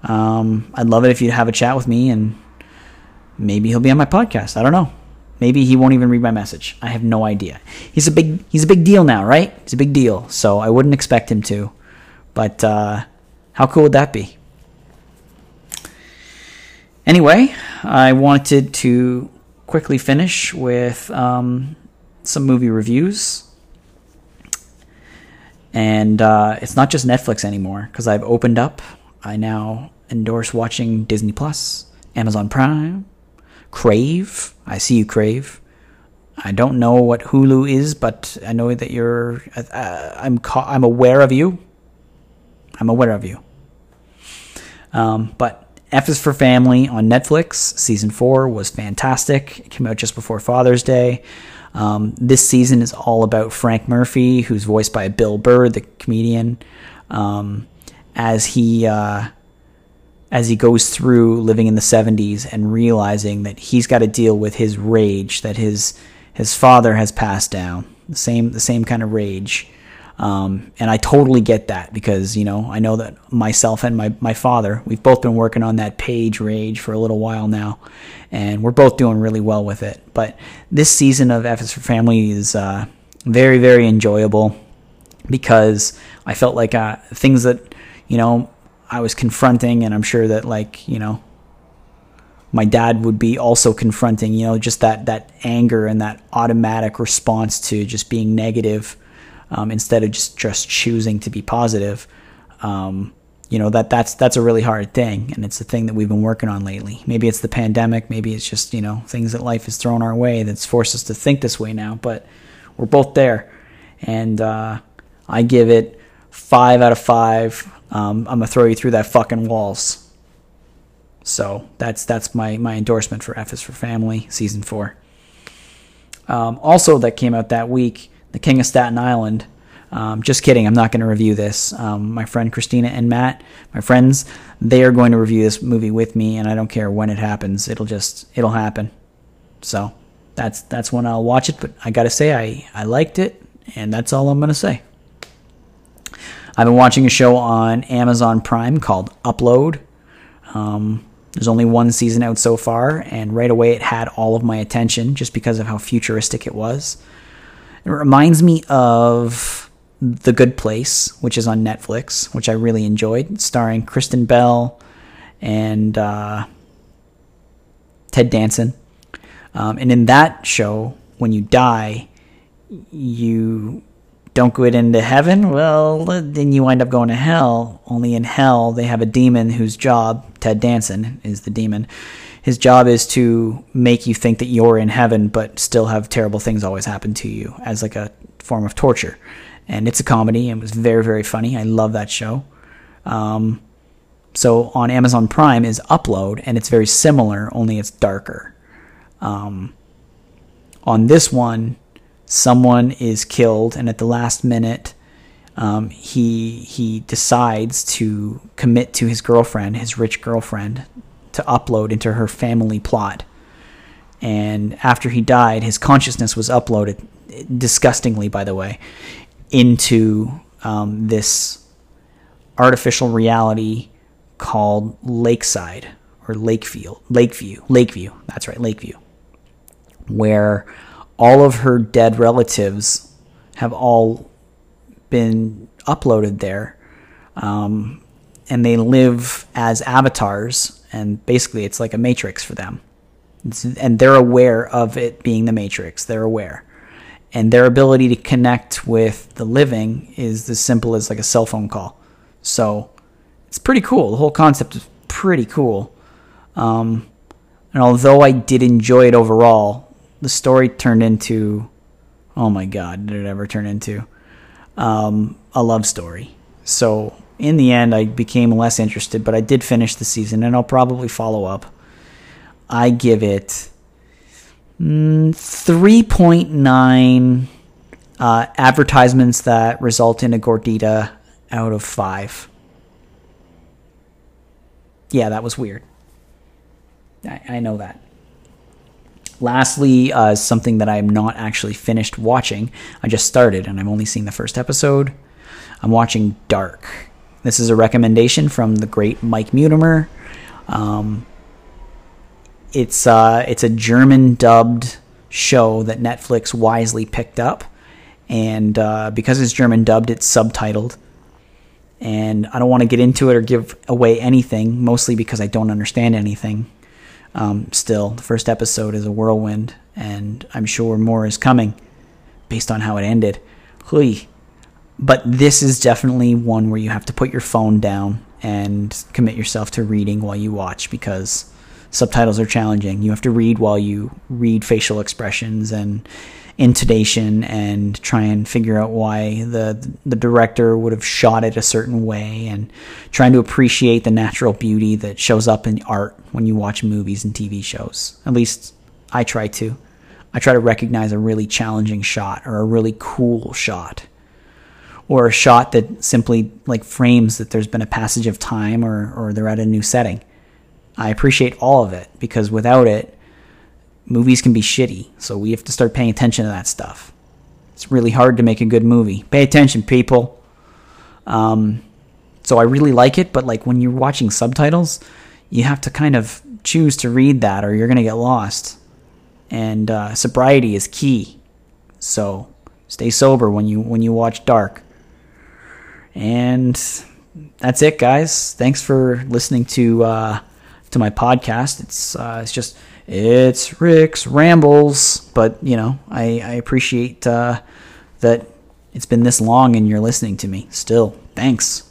um, I'd love it if you'd have a chat with me, and maybe he'll be on my podcast. I don't know. Maybe he won't even read my message. I have no idea. He's a big he's a big deal now, right? He's a big deal, so I wouldn't expect him to. But uh, how cool would that be? Anyway, I wanted to quickly finish with um, some movie reviews. And uh, it's not just Netflix anymore because I've opened up. I now endorse watching Disney Plus, Amazon Prime, Crave. I see you, Crave. I don't know what Hulu is, but I know that you're. Uh, I'm ca- I'm aware of you. I'm aware of you. Um, but F is for Family on Netflix. Season four was fantastic. It came out just before Father's Day. Um, this season is all about Frank Murphy, who's voiced by Bill Burr, the comedian, um, as he uh, as he goes through living in the 70s and realizing that he's got to deal with his rage that his his father has passed down. The same the same kind of rage um, and I totally get that because you know I know that myself and my, my father we've both been working on that page rage for a little while now and we're both doing really well with it but this season of F is for Family is uh, very very enjoyable because I felt like uh, things that you know I was confronting, and I'm sure that like you know, my dad would be also confronting. You know, just that that anger and that automatic response to just being negative um, instead of just just choosing to be positive. Um, you know that that's that's a really hard thing, and it's a thing that we've been working on lately. Maybe it's the pandemic, maybe it's just you know things that life has thrown our way that's forced us to think this way now. But we're both there, and uh, I give it five out of five um, I'm gonna throw you through that fucking walls. So that's that's my my endorsement for F is for Family season four. Um, also, that came out that week, The King of Staten Island. Um, just kidding, I'm not going to review this. Um, my friend Christina and Matt, my friends, they are going to review this movie with me, and I don't care when it happens. It'll just it'll happen. So that's that's when I'll watch it. But I gotta say, I I liked it, and that's all I'm gonna say. I've been watching a show on Amazon Prime called Upload. Um, there's only one season out so far, and right away it had all of my attention just because of how futuristic it was. It reminds me of The Good Place, which is on Netflix, which I really enjoyed, starring Kristen Bell and uh, Ted Danson. Um, and in that show, when you die, you don't go into heaven. Well, then you wind up going to hell. Only in hell, they have a demon whose job, Ted Danson is the demon. His job is to make you think that you're in heaven, but still have terrible things always happen to you as like a form of torture. And it's a comedy and it was very, very funny. I love that show. Um, so on Amazon Prime is Upload, and it's very similar, only it's darker. Um, on this one, someone is killed, and at the last minute, um, he he decides to commit to his girlfriend, his rich girlfriend, to upload into her family plot. And after he died, his consciousness was uploaded, disgustingly, by the way, into um, this artificial reality called Lakeside or Lakefield, Lakeview, Lakeview. That's right, Lakeview, where all of her dead relatives have all been uploaded there, um, and they live as avatars, and basically it's like a matrix for them. It's, and they're aware of it being the matrix. They're aware. And their ability to connect with the living is as simple as like a cell phone call. So it's pretty cool. The whole concept is pretty cool. Um, and although I did enjoy it overall, the story turned into oh my god, did it ever turn into um, a love story? So in the end, I became less interested, but I did finish the season, and I'll probably follow up. I give it mm, 3.9 uh, advertisements that result in a gordita out of 5 yeah, that was weird. I, I know that. Lastly, uh, something that I am not actually finished watching. I just started and I've only seen the first episode. I'm watching Dark. This is a recommendation from the great Mike Mutimer. Um, it's uh, it's a German dubbed show that Netflix wisely picked up, and uh, because it's German dubbed, it's subtitled and I don't want to get into it or give away anything, mostly because I don't understand anything. Um, still, the first episode is a whirlwind, and I'm sure more is coming based on how it ended. Hui. But this is definitely one where you have to put your phone down and commit yourself to reading while you watch because subtitles are challenging. You have to read while you read facial expressions and intonation and try and figure out why the the director would have shot it a certain way and trying to appreciate the natural beauty that shows up in art when you watch movies and TV shows. At least I try to. I try to recognize a really challenging shot or a really cool shot or a shot that simply like frames that there's been a passage of time or or they're at a new setting. I appreciate all of it because without it movies can be shitty, so we have to start paying attention to that stuff. It's really hard to make a good movie. Pay attention, people. Um, so I really like it, but like when you're watching subtitles, you have to kind of choose to read that, or you're gonna get lost. And uh, sobriety is key. So stay sober when you when you watch Dark. And that's it, guys. Thanks for listening to uh, to my podcast. It's uh, it's just it's Rick's rambles, but you know I I appreciate uh, that it's been this long and you're listening to me still. Thanks.